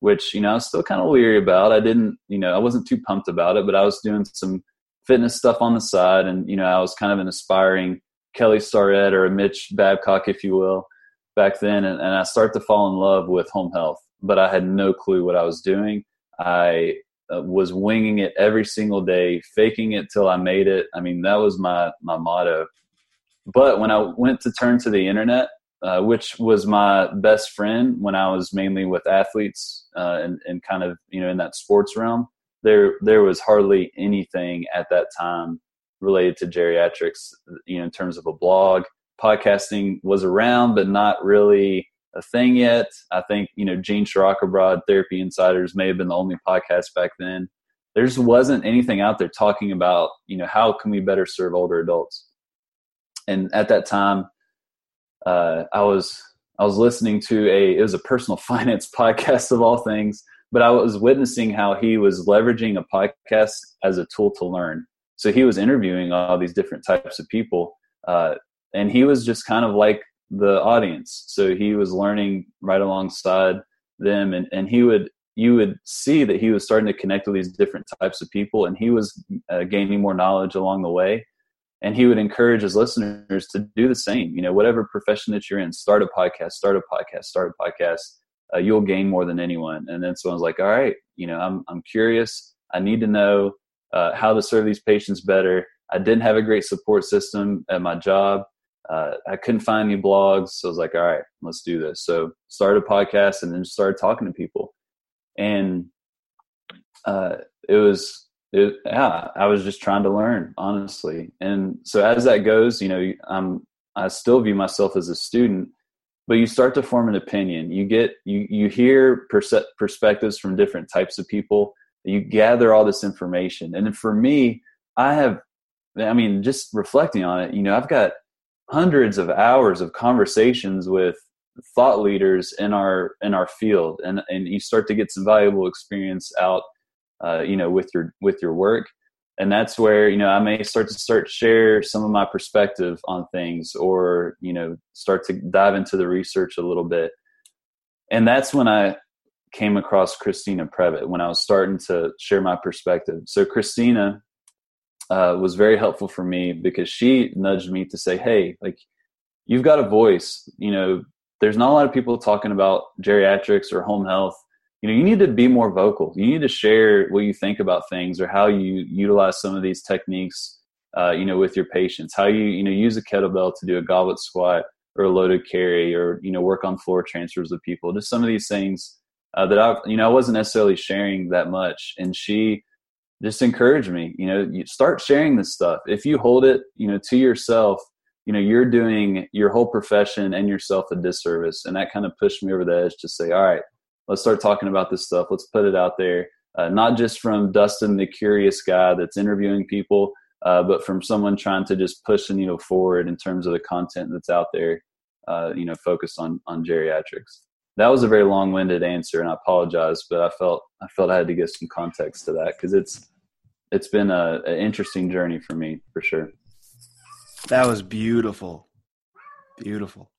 which, you know, I was still kind of leery about. I didn't, you know, I wasn't too pumped about it, but I was doing some fitness stuff on the side. And, you know, I was kind of an aspiring Kelly Starrett or a Mitch Babcock, if you will, back then. And, and I started to fall in love with home health, but I had no clue what I was doing. I uh, was winging it every single day, faking it till I made it. I mean, that was my, my motto. But when I went to turn to the internet, uh, which was my best friend when I was mainly with athletes uh, and, and kind of, you know, in that sports realm, there there was hardly anything at that time related to geriatrics you know in terms of a blog. Podcasting was around but not really a thing yet. I think you know gene Shirokobrod therapy insiders may have been the only podcast back then. There just wasn't anything out there talking about you know how can we better serve older adults? And at that time uh, I was I was listening to a it was a personal *laughs* finance podcast of all things, but I was witnessing how he was leveraging a podcast as a tool to learn. So he was interviewing all these different types of people, uh, and he was just kind of like the audience. So he was learning right alongside them, and and he would you would see that he was starting to connect with these different types of people, and he was uh, gaining more knowledge along the way and he would encourage his listeners to do the same you know whatever profession that you're in start a podcast start a podcast start a podcast uh, you'll gain more than anyone. And then someone's like all right you know i'm, I'm curious. I need to know uh, how to serve these patients better. I didn't have a great support system at my job. Uh, i couldn't find any blogs. So i was like all right let's do this. So started a podcast and then started talking to people. And uh, it was it, yeah, I was just trying to learn, honestly. And so as that goes, you know, I'm I still view myself as a student, but you start to form an opinion. You get you you hear perse- perspectives from different types of people. You gather all this information, and for me, I have, I mean, just reflecting on it, you know, I've got hundreds of hours of conversations with thought leaders in our in our field, and and you start to get some valuable experience out uh, you know, with your with your work. And that's where you know I may start to start share some of my perspective on things, or you know, start to dive into the research a little bit. And that's when I came across Christina Prevett when I was starting to share my perspective. So Christina uh, was very helpful for me because she nudged me to say, "Hey, like you've got a voice. You know, there's not a lot of people talking about geriatrics or home health you know you need to be more vocal. You need to share what you think about things or how you utilize some of these techniques uh, you know with your patients. How you you know use a kettlebell to do a goblet squat or a loaded carry or you know work on floor transfers with people. Just some of these things uh, that i you know i wasn't necessarily sharing that much. And she just encouraged me you know you start sharing this stuff. If you hold it you know to yourself you know you're doing your whole profession and yourself a disservice. And that kind of pushed me over the edge to say all right let's start talking about this stuff. Let's put it out there, uh, not just from Dustin, the curious guy that's interviewing people, uh, but from someone trying to just push the needle forward in terms of the content that's out there, uh, you know, focused on on geriatrics. That was a very long-winded answer, and I apologize, but I felt I felt I had to give some context to that because it's it's been a, an interesting journey for me for sure. That was beautiful, beautiful.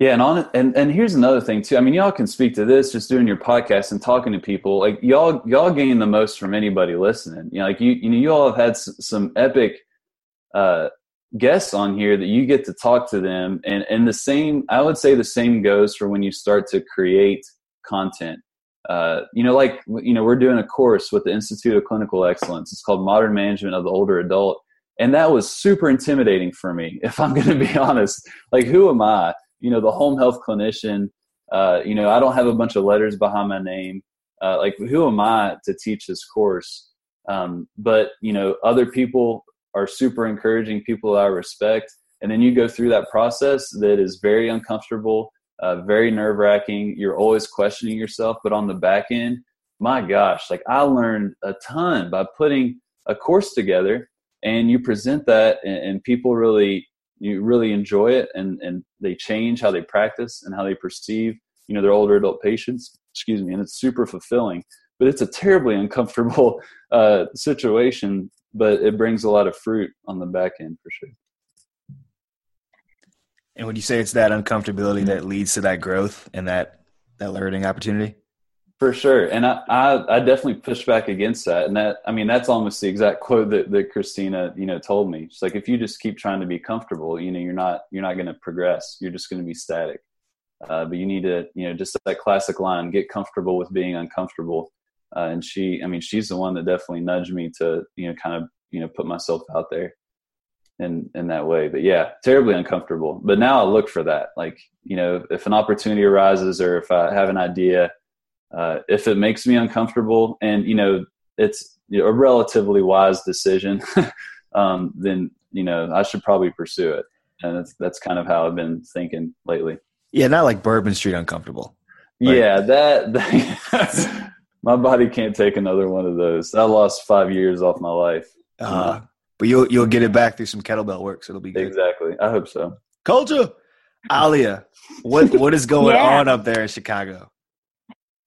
Yeah, and on and and here's another thing too. I mean, y'all can speak to this just doing your podcast and talking to people. Like y'all y'all gain the most from anybody listening. You know, like you you know you all have had some epic uh, guests on here that you get to talk to them, and and the same I would say the same goes for when you start to create content. Uh, you know, like you know, we're doing a course with the Institute of Clinical Excellence. It's called Modern Management of the Older Adult, and that was super intimidating for me. *laughs* If I'm going to be honest, like who am I? You know the home health clinician uh, you know i don't have a bunch of letters behind my name. Uh, like who am i to teach this course? Um, but you know other people are super encouraging people i respect. And then you go through that process that is very uncomfortable uh, very nerve wracking you're always questioning yourself but on the back end my gosh like i learned a ton by putting a course together. And you present that and, and people really you really enjoy it and and they change how they practice and how they perceive you know their older adult patients excuse me and it's super fulfilling but it's a terribly *laughs* uncomfortable uh, situation but it brings a lot of fruit on the back end for sure. And would you say it's that uncomfortability that leads to that growth and that that learning opportunity for sure, and I, I, I definitely push back against that, and that I mean that's almost the exact quote that, that Christina you know told me. She's like, if you just keep trying to be comfortable, you know, you're not you're not going to progress. You're just going to be static. Uh, but you need to you know just that classic line: get comfortable with being uncomfortable. Uh, and she, I mean, she's the one that definitely nudged me to you know kind of you know put myself out there in in that way. But yeah, terribly uncomfortable. But now I look for that. Like you know, if an opportunity arises or if I have an idea uh, if it makes me uncomfortable and you know it's you know, a relatively wise decision *laughs* um, then you know i should probably pursue it. And that's, that's kind of how i've been thinking lately. Yeah not like bourbon street uncomfortable. Like, yeah that, *laughs* that my body can't take another one of those. I lost five years off my life. Uh, but you'll you'll get it back through some kettlebell work so it'll be good. Exactly. I hope so. Culture. Alia, what what is going *laughs* Yeah. on up there in Chicago?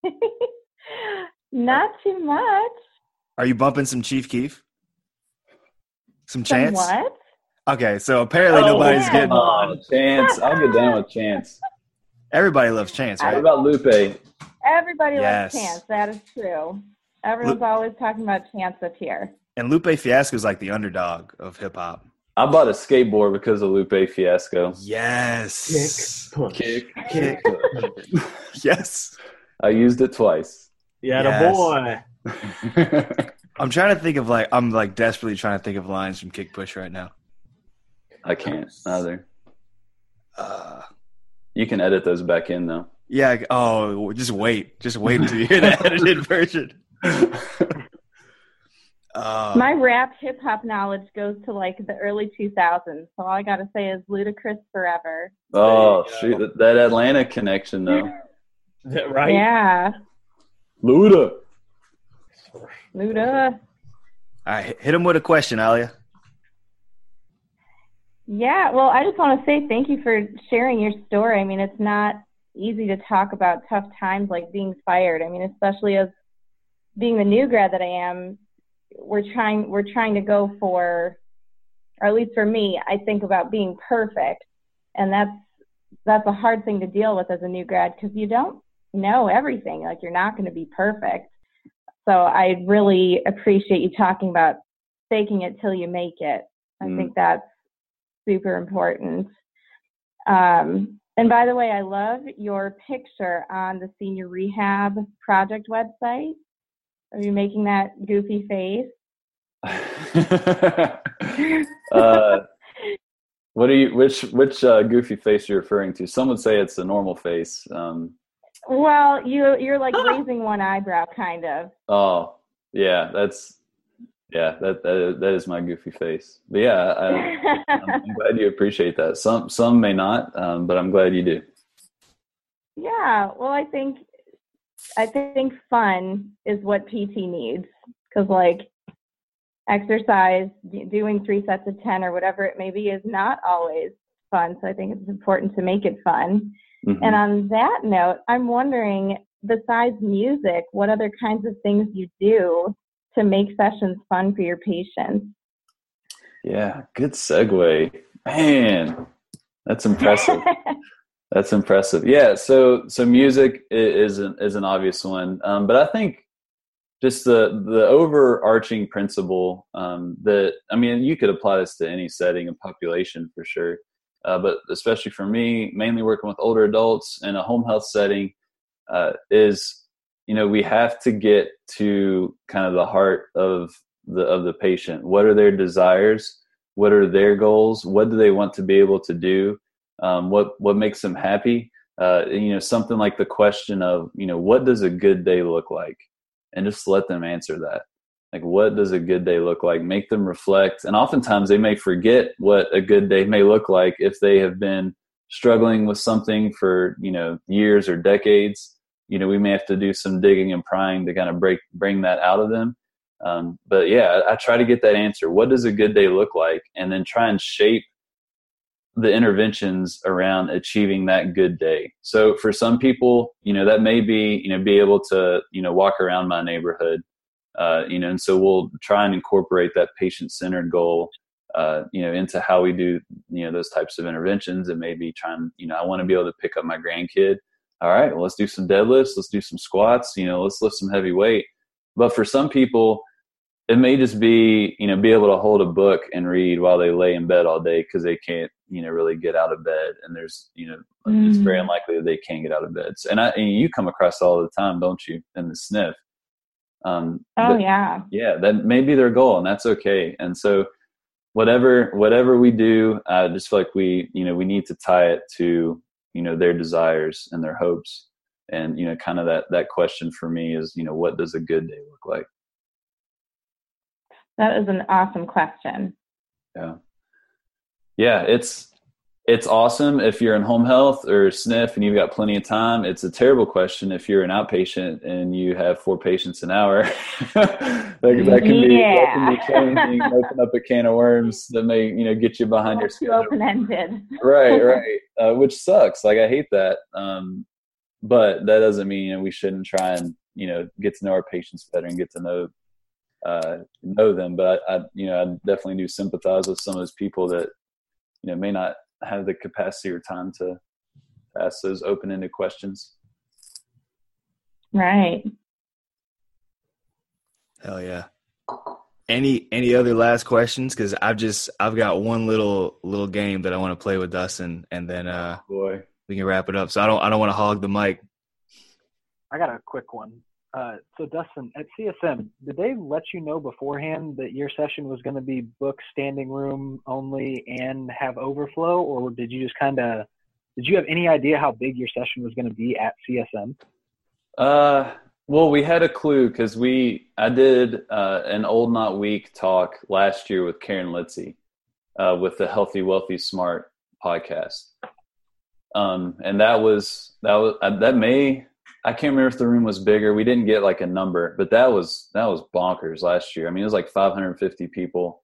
*laughs* Not too much. Are you bumping some Chief Keef? Some Some chance? what? Okay, so apparently Oh, nobody's yeah. getting. Oh, Chance. I'll get down with Chance. Everybody loves Chance, What right? about Lupe? Everybody Yes. loves Chance. That is true. Everyone's always talking about Chance up here. And Lupe Fiasco is like the underdog of hip hop. I bought a skateboard because of Lupe Fiasco. Yes. Push. Kick, Kick. *laughs* yes. I used it twice. Yeah, Yes. boy. *laughs* I'm trying to think of like I'm like desperately trying to think of lines from Kick Push right now. I can't either. Uh, You can edit those back in though. yeah. Oh, just wait. Just wait until you hear the *laughs* edited version. *laughs* Uh, My rap hip hop knowledge goes to like the early 2000s. So all I got to say is Ludacris forever. Oh shoot, that- that Atlanta connection though. *laughs* right? Yeah. Luda. Luda. all right, hit him with a question, Alia. Yeah, well, I just want to say thank you for sharing your story. I mean, it's not easy to talk about tough times like being fired. I mean, especially as being the new grad that I am, we're trying we're trying to go for or at least for me, I think about being perfect. And that's that's a hard thing to deal with as a new grad because you don't know everything. Like you're not going to be perfect. So I really appreciate you talking about faking it till you make it. I Mm. think that's super important. Um, and by the way, I love your picture on the senior rehab project website. Are you making that goofy face? *laughs* uh, what are you? Which which uh, goofy face you're referring to? Some would say it's a normal face. Um, Well, you you're like *laughs* raising one eyebrow, kind of. oh, yeah, that's yeah, that that is, that is my goofy face. But yeah, I, I'm, I'm *laughs* glad you appreciate that. Some some may not, um, but I'm glad you do. yeah. Well, I think I think fun is what PT needs because like exercise, doing three sets of ten or whatever it may be, is not always fun. So I think it's important to make it fun. Mhm. And on that note, I'm wondering, besides music, what other kinds of things you do to make sessions fun for your patients? Yeah, good segue, man. That's impressive. *laughs* That's impressive. Yeah. So so music is an is an obvious one, um, but I think just the the overarching principle um, that I mean you could apply this to any setting and population for sure, uh, but especially for me, mainly working with older adults in a home health setting, uh, is you know we have to get to kind of the heart of the of the patient. What are their desires? What are their goals? What do they want to be able to do? Um, what what makes them happy? Uh, you know, something like the question of you know what does a good day look like, and just let them answer that. Like, what does a good day look like? Make them reflect, and oftentimes they may forget what a good day may look like if they have been struggling with something for you know years or decades. You know, we may have to do some digging and prying to kind of break bring that out of them. Um, but yeah, I, I try to get that answer. What does a good day look like? And then try and shape the interventions around achieving that good day. So for some people, you know, that may be, you know, be able to, you know, walk around my neighborhood, uh, you know, and so we'll try and incorporate that patient centered goal, uh, you know, into how we do, you know, those types of interventions and maybe trying, you know, I want to be able to pick up my grandkid. All right, well, let's do some deadlifts, let's do some squats, you know, let's lift some heavy weight. But for some people, it may just be you know be able to hold a book and read while they lay in bed all day because they can't you know really get out of bed and there's you know it's very Mm. unlikely that they can't get out of bed so, and I and you come across all the time don't you in the sniff um Oh that- yeah. yeah that may be their goal and that's okay and so whatever whatever we do i just feel like we you know we need to tie it to you know their desires and their hopes and you know kind of that that question for me is you know what does a good day look like That is an awesome question. Yeah. Yeah, it's it's awesome if you're in home health or SNF and you've got plenty of time. It's a terrible question if you're an outpatient and you have four patients an hour. *laughs* that, that, can be, Yeah. that can be challenging. Open up a can of worms that may you know get you behind your schedule. Open ended. right, *laughs* right. Uh, which sucks. Like I hate that. Um, but that doesn't mean you know, we shouldn't try and you know get to know our patients better and get to know uh, know them. But I, I, you know, I definitely do sympathize with some of those people that you know may not have the capacity or time to ask those open-ended questions. Right. Hell yeah. Any any other last questions? Because I've just I've got one little little game that I want to play with Dustin, and then uh, Boy, we can wrap it up. So I don't I don't want to hog the mic. I got a quick one. Uh, so Dustin, at CSM, did they let you know beforehand that your session was going to be book standing room only and have overflow, or did you just kind of did you have any idea how big your session was going to be at CSM? Uh, well, we had a clue because we I did uh, an old not weak talk last year with Karen Litzy uh, with the Healthy Wealthy Smart podcast, um, and that was that was uh, that may I can't remember if the room was bigger. We didn't get like a number, but that was that was bonkers last year. I mean, it was like 550 people.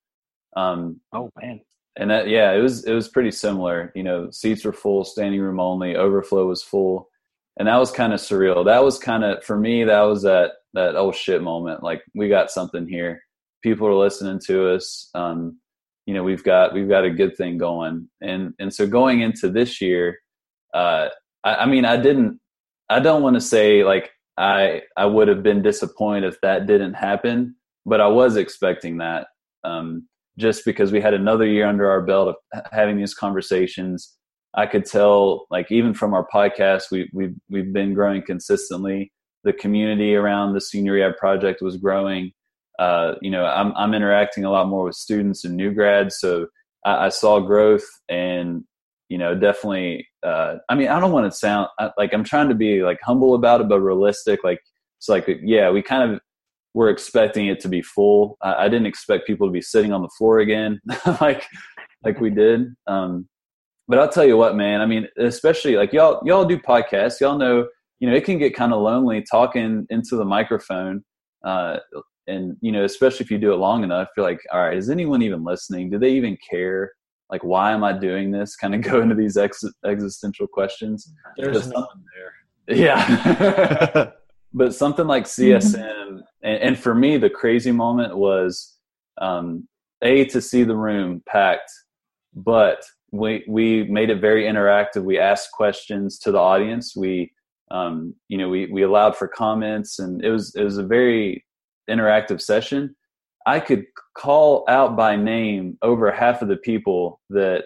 Um, Oh man, and that yeah it was it was pretty similar. You know seats were full standing room only overflow was full. And that was kind of surreal. That was kind of for me that was that that oh shit moment. Like we got something here. People are listening to us. Um you know we've got we've got a good thing going. And and so going into this year uh i, I mean i didn't i don't want to say like i i would have been disappointed if that didn't happen but i was expecting that um just because we had another year under our belt of having these conversations. I could tell, like even from our podcast, we we we've been growing consistently. The community around the senior rehab project was growing. Uh, you know, I'm I'm interacting a lot more with students and new grads, so I, I saw growth, and you know, definitely. Uh, I mean, I don't want to sound like I'm trying to be like humble about it, but realistic. Like it's like, yeah, we kind of we're expecting it to be full. I, I didn't expect people to be sitting on the floor again, *laughs* like like we did. Um, but I'll tell you what, man. I mean, especially like y'all y'all do podcasts. Y'all know, you know, it can get kind of lonely talking into the microphone. Uh, and you know, especially if you do it long enough, you're like, all right, is anyone even listening? Do they even care? Like, why am I doing this? Kind of *laughs* go into these ex- existential questions. There's But no one there. Yeah. *laughs* *laughs* but something like CSM, and, and for me, the crazy moment was um, a to see the room packed, but we we made it very interactive. We asked questions to the audience. We um, you know we we allowed for comments, and it was it was a very interactive session. I could call out by name over half of the people that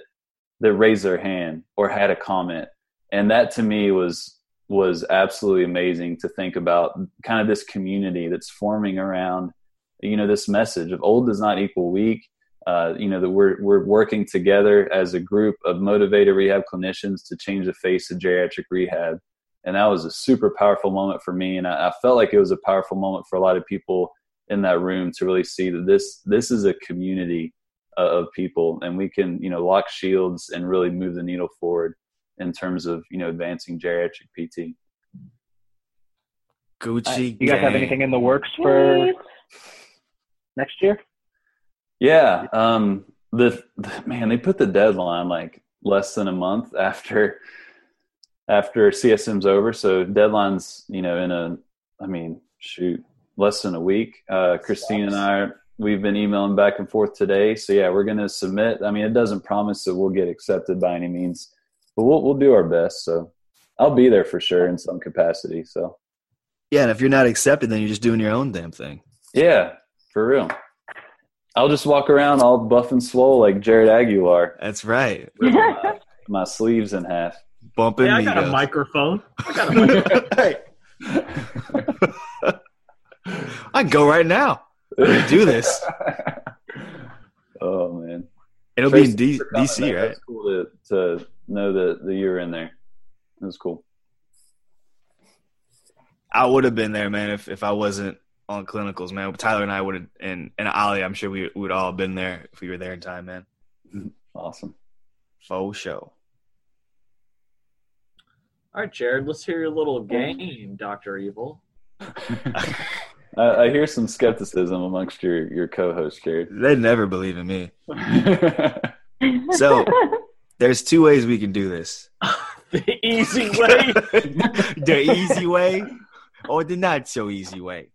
that raised their hand or had a comment, and that to me was was absolutely amazing to think about kind of this community that's forming around you know this message of old does not equal weak. Uh, you know that we're we're working together as a group of motivated rehab clinicians to change the face of geriatric rehab. And that was a super powerful moment for me. And I, I felt like it was a powerful moment for a lot of people in that room to really see that this this is a community uh, of people and we can you know lock shields and really move the needle forward in terms of you know advancing geriatric PT. Gucci. you guys have anything in the works for next year? Yeah, um, the, the man they put the deadline like less than a month after after CSM's over, so deadlines you know in a I mean shoot less than a week. Uh, Christine and I we've been emailing back and forth today, so yeah we're gonna submit. I mean it doesn't promise that we'll get accepted by any means, but we'll we'll do our best. So I'll be there for sure in some capacity. So. Yeah, and if you're not accepted, then you're just doing your own damn thing. Yeah, for real. I'll just walk around all buff and swole like Jared Aguilar, That's right. *laughs* with my, my sleeves in half. Bumping Yeah, I got a microphone. I got a *laughs* microphone. *laughs* I can go right now. Do this. *laughs* oh man, It'll be in D- DC, man. right? That's cool to, to know that, that you were in there. It was cool. I would have been there, man, if, if I wasn't on clinicals, man. Tyler and I would have, and and Ali, I'm sure we would all have been there if we were there in time, man. *laughs* Awesome. Faux show. All right, Jared, let's hear your little game, Doctor Evil. *laughs* I, I hear some skepticism amongst your your co-host, Jared. They never believe in me. *laughs* So- There's two ways we can do this. *laughs* the easy way. *laughs* the easy way or the not so easy way.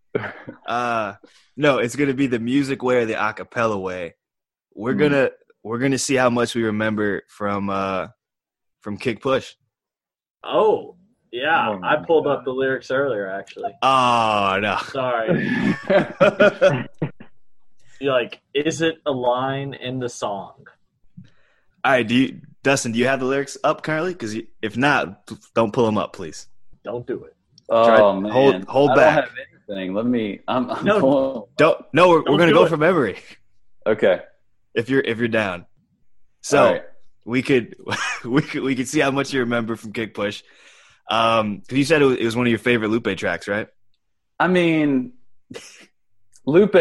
Uh no, it's gonna be the music way or the acapella way. We're Hmm. gonna we're gonna see how much we remember from uh from Kick Push. Oh, yeah. Oh I pulled up the lyrics earlier, actually. Oh no. Sorry. *laughs* You're like, is it a line in the song? All right, do you Dustin, do you have the lyrics up currently? Because if not, don't pull them up, please. Don't do it. oh Try- man, hold- hold I back. Don't have anything. Let me. I'm. I'm No. pulling- Don't. No, we're, Don't we're gonna go it. from memory. Okay. If you're if you're down, so All right. we could *laughs* we could we could see how much you remember from Kick Push. Um, 'cause you said it was, one of your favorite Lupe tracks, right? I mean, Lupe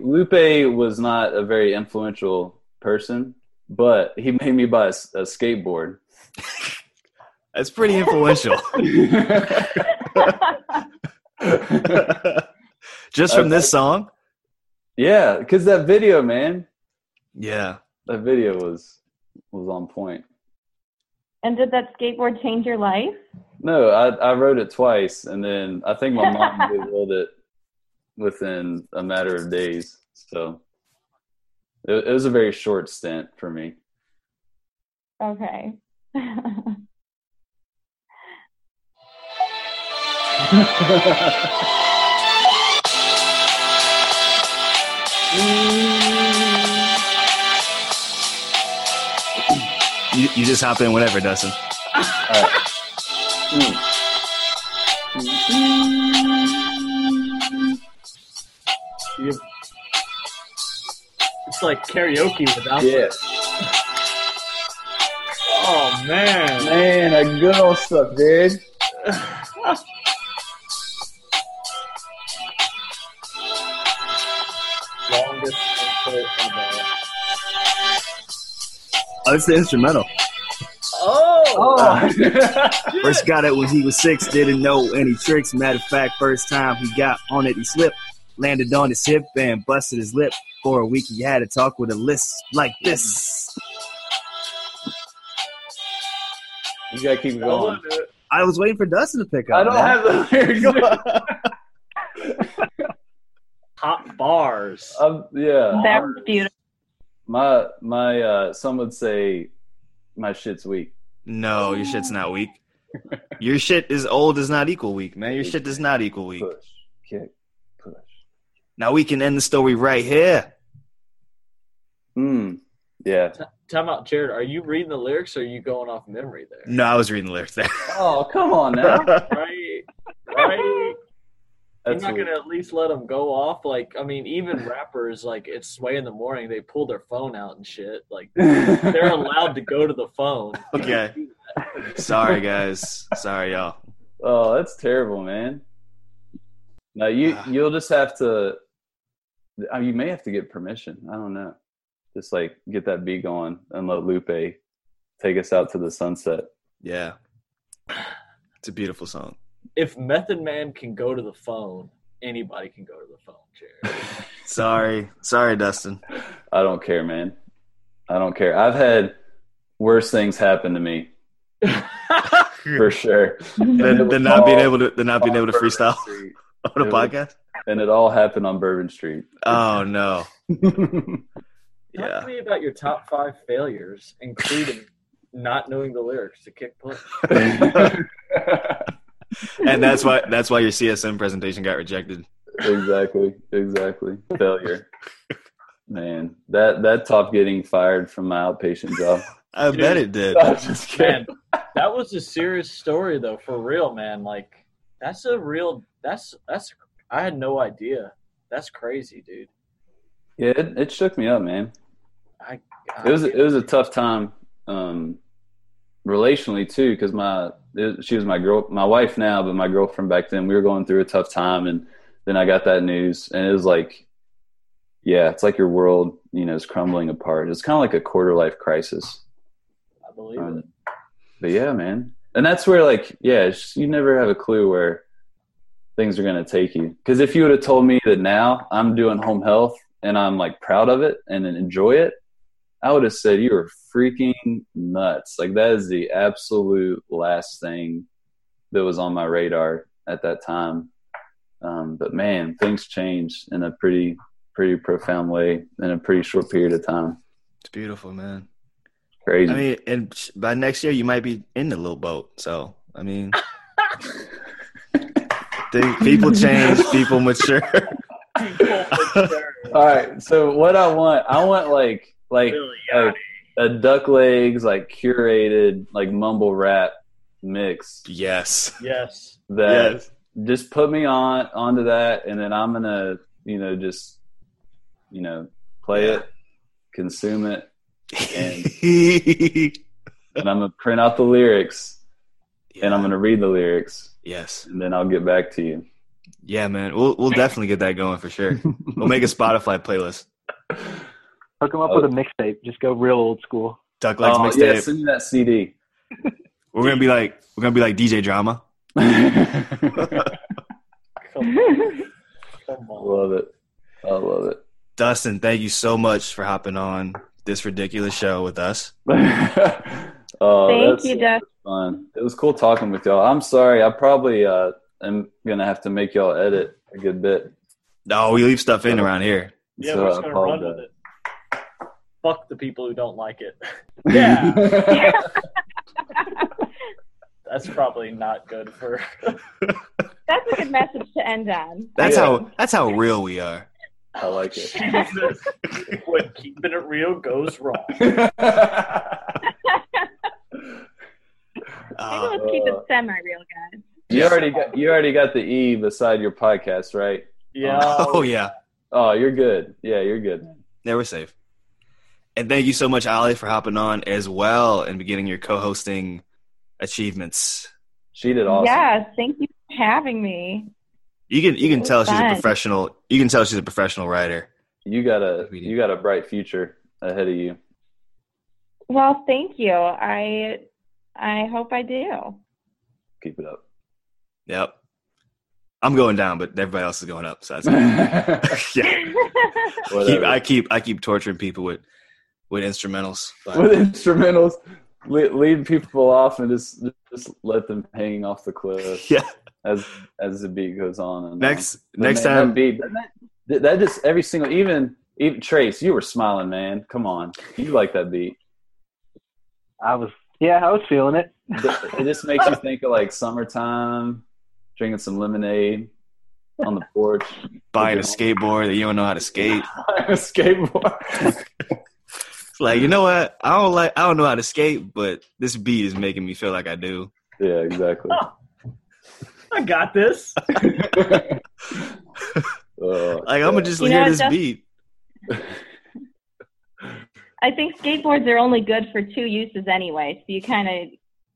Lupe was not a very influential person, but he made me buy a skateboard. *laughs* That's pretty influential. *laughs* Just from this song. yeah, because that video, man, Yeah. that video was was on point. And did that skateboard change your life? No, I I rode it twice, and then I think my mom *laughs* revealed it within a matter of days. So it, it was a very short stint for me. Okay. *laughs* *laughs* You, you just hop in whenever, Dustin. Mm. You- It's like karaoke without. Yeah, Oh man. man, that good old stuff, dude. It's the instrumental. Oh. First got it when he was six, didn't know any tricks. Matter of fact, first time he got on it, he slipped, landed on his hip and busted his lip. For a week, he had to talk with a list like this. you gotta keep going. I was waiting for Dustin to pick up. I don't man. have the lyrics. *laughs* Hot bars. Um, yeah, That's beautiful. My my uh, some would say my shit's weak. No, your shit's not weak. Your shit is old does not equal weak, man. Your shit does not equal weak. Push, kick, push. Now we can end the story right here. Hmm. Yeah. Time out, Jared. Are you reading the lyrics or are you going off memory there? No, I was reading the lyrics there. Oh, come on now. *laughs* Right. Right. You're That's not gonna at least let them go off. Like, I mean, even rappers, like it's sway in the morning, they pull their phone out and shit. Like, they're *laughs* allowed to go to the phone. Okay. Sorry, guys. Sorry, y'all. oh, that's terrible, man. Now you Ah. you'll just have to. uh, You may have to get permission. I don't know. Just like get that beat going and let Lupe take us out to the sunset. Yeah. It's a beautiful song. If Method Man can go to the phone, anybody can go to the phone, Jared. *laughs* Sorry. Sorry, Dustin. I don't care, man. I don't care. I've had worse things happen to me *laughs* for sure. Then, then not being able to then not being able to freestyle *laughs* on a It was- podcast. and it all happened on Bourbon Street. Oh no. Talk to me about your top five failures, including not knowing the lyrics to Kick Push. And that's why that's why your CSM presentation got rejected. exactly, exactly. Failure. Man, that that top getting fired from my outpatient job. *laughs* I Dude. bet it did. I'm just kidding. Man, that was a serious story though, for real, man. Like that's a real that's that's I had no idea. That's crazy, dude. Yeah, it, it shook me up, man. I, It was it was a tough time, um, relationally too, because my it, she was my girl, my wife now, but my girlfriend back then. We were going through a tough time, and then I got that news, and it was like, yeah, it's like your world, you know, is crumbling apart. It's kind of like a quarter life crisis. I believe Um, it. but yeah, man, and that's where like yeah, it's just- you never have a clue where things are gonna take you. Because if you would have told me that now I'm doing home health and I'm like proud of it and enjoy it, I would have said you are freaking nuts. Like that is the absolute last thing that was on my radar at that time. Um, but man, things changed in a pretty pretty profound way in a pretty short period of time. It's beautiful, man. Crazy. I mean, and by next year you might be in the little boat. So I mean, *laughs* they, people change, people mature. *laughs* All right. So what I want, I want like like Really, like a duck legs like curated like mumble rap mix yes. Yes. that Yes. just put me on onto that, and then I'm gonna you know just you know play Yeah. it, consume it, and *laughs* and I'm gonna print out the lyrics, and I'm gonna read the lyrics, yes. and then I'll get back to you. Yeah, man. We'll we'll *laughs* definitely get that going for sure. We'll make a Spotify playlist. *laughs* Hook them up with a mixtape. Just go real old school. Duck Legs Oh, mixtape. yeah, send me that CD. We're gonna be like we're gonna be like DJ Drama. Come on. Come on. love it. I love it. Dustin, thank you so much for hopping on this ridiculous show with us. *laughs* oh, Thank you, Dustin. fun. It was cool talking with y'all. I'm sorry. I probably uh, am gonna have to make y'all edit a good bit. No, we leave stuff in around here. Yeah, So we're just gonna run with it. Fuck the people who don't like it. *laughs* Yeah, *laughs* that's probably not good for. *laughs* That's a good message to end on. That's Yeah. how that's how real we are. I like it. when keeping it real goes wrong. Maybe Uh, let's keep it semi-real, guys. you already got you already got the E beside your podcast, right? Yeah. oh yeah. Oh, you're good. Yeah, you're good. Yeah, we're safe. And thank you so much, Ali, for hopping on as well and beginning your co-hosting achievements. She did awesome. Yes, thank you for having me. You can you can tell was she's a professional. You can tell she's a professional writer. You got a you got a bright future ahead of you. Well, thank you. I I hope I do. Keep it up. Yep. I'm going down, but everybody else is going up. So that's *laughs* *laughs* yeah. Keep, I keep I keep torturing people with with instrumentals. But With instrumentals, lead, lead people off and just just let them hanging off the cliff *laughs* yeah. as as the beat goes on. And Next on. next Man, time that beat that, that just every single even even Trace, you were smiling, man. Come on, you like that beat. I was, yeah, I was feeling it. *laughs* It it just makes you think of like summertime, drinking some lemonade on the porch, buying a skateboard that you don't know how to skate. *laughs* a skateboard. It's like, you know what? I don't like I don't know how to skate, but this beat is making me feel like I do. yeah, exactly. *laughs* I got this. *laughs* *laughs* Uh, Like I'm gonna just You know hear what, this Dustin? beat. I think skateboards are only good for two uses anyway, so you kind of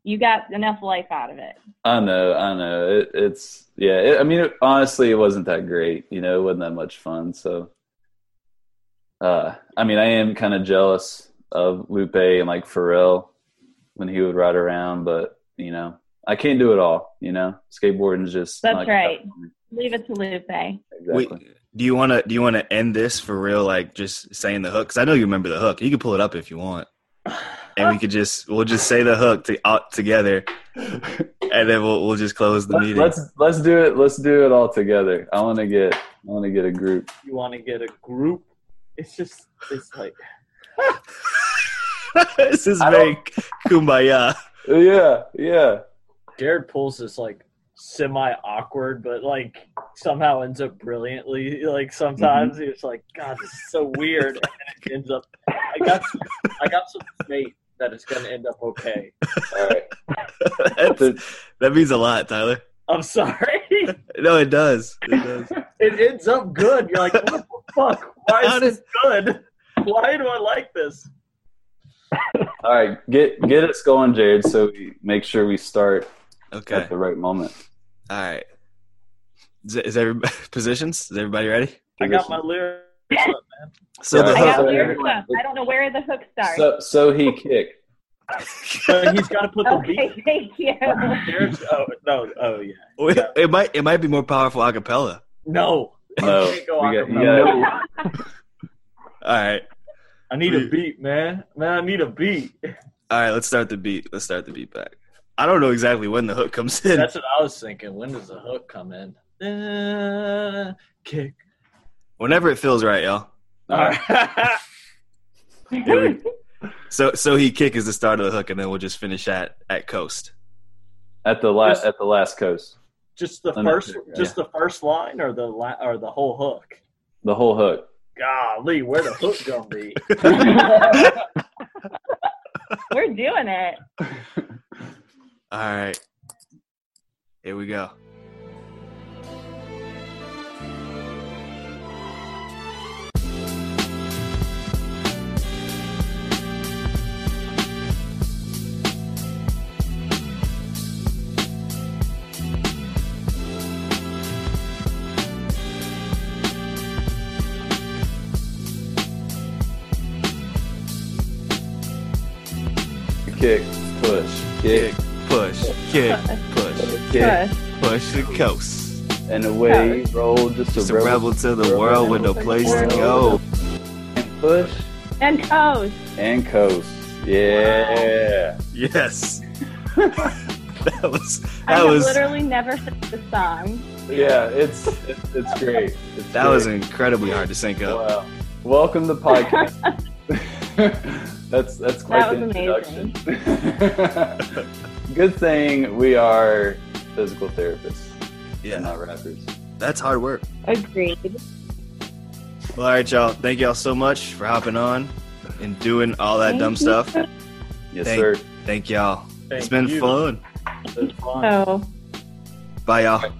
you got enough life out of it. I know, I know. It, it's yeah. It, I mean, it, honestly, it wasn't that great. You know, it wasn't that much fun. So, uh, I mean, I am kind of jealous of Lupe and like Pharrell when he would ride around, but you know, I can't do it all. You know, skateboarding is just That's not- right. Leave it to Lupe. Exactly. Wait, do you want to do you want to end this for real? Like just saying the hook because I know you remember the hook. You can pull it up if you want, and we *sighs* could just we'll just say the hook to, out together, and then we'll we'll just close the Let- meeting. Let's let's do it. Let's do it all together. I want to get I want to get a group. You want to get a group? It's just it's like *laughs* this is I make kumbaya. Yeah, yeah. Jared pulls this like semi awkward, but like somehow ends up brilliantly. Like sometimes mm-hmm. it's like, God, this is so weird, and it ends up. I got some, I got some faith that it's going to end up okay. All right. *laughs* That means a lot, Tyler. I'm sorry. *laughs* No, it does. It does. *laughs* it ends up good. You're like, what the *laughs* fuck? Why How is this good? Why do I like this? All right. Get get us going, Jared. So we make sure we start Okay. at the right moment. All right. Is, is everybody positions? Is everybody ready? I got my lyrics up, man. So the I hook. got lyrics up. I don't know where the hook starts. So so he kick. But he's got to put the Okay, beat. thank you. There's, oh no! Oh yeah. Wait, It might it might be more powerful a cappella. No. No, You can't go we got- you *laughs* All right, I need a beat, man. Man, I need a beat. all right. Let's start the beat. Let's start the beat back. I don't know exactly when the hook comes in. That's what I was thinking. When does the hook come in? Uh, kick. Whenever it feels right, y'all. All right. *laughs* Here we- So so he kick is the start of the hook, and then we'll just finish at at coast. at the last at the last coast. just the I know, first, yeah. just the first line, or the la- or the whole hook. The whole hook. Golly, where the hook gonna be? *laughs* We're doing it. *laughs* All right, here we go. Kick, push, kick, Kick, push, kick, push, kick, push the coast. and away you roll. Just, Just a a rebel. rebel to the world with no place to go. And push And coast. and coast. Yeah. Yes. *laughs* that was I that have was literally never sung the song. Yeah, it's it's, it's great. It's that great. was incredibly hard to sync up. Wow. Welcome to podcast. *laughs* *laughs* that's that's quite That the was introduction. *laughs* Good thing we are physical therapists Yeah, not rappers. that's hard work. Agreed. Well, all right, y'all. Thank y'all so much for hopping on and doing all that Thank dumb you. stuff. Yes, Thank- sir. Thank y'all. It's been you. fun. It's fun. So. Bye, y'all.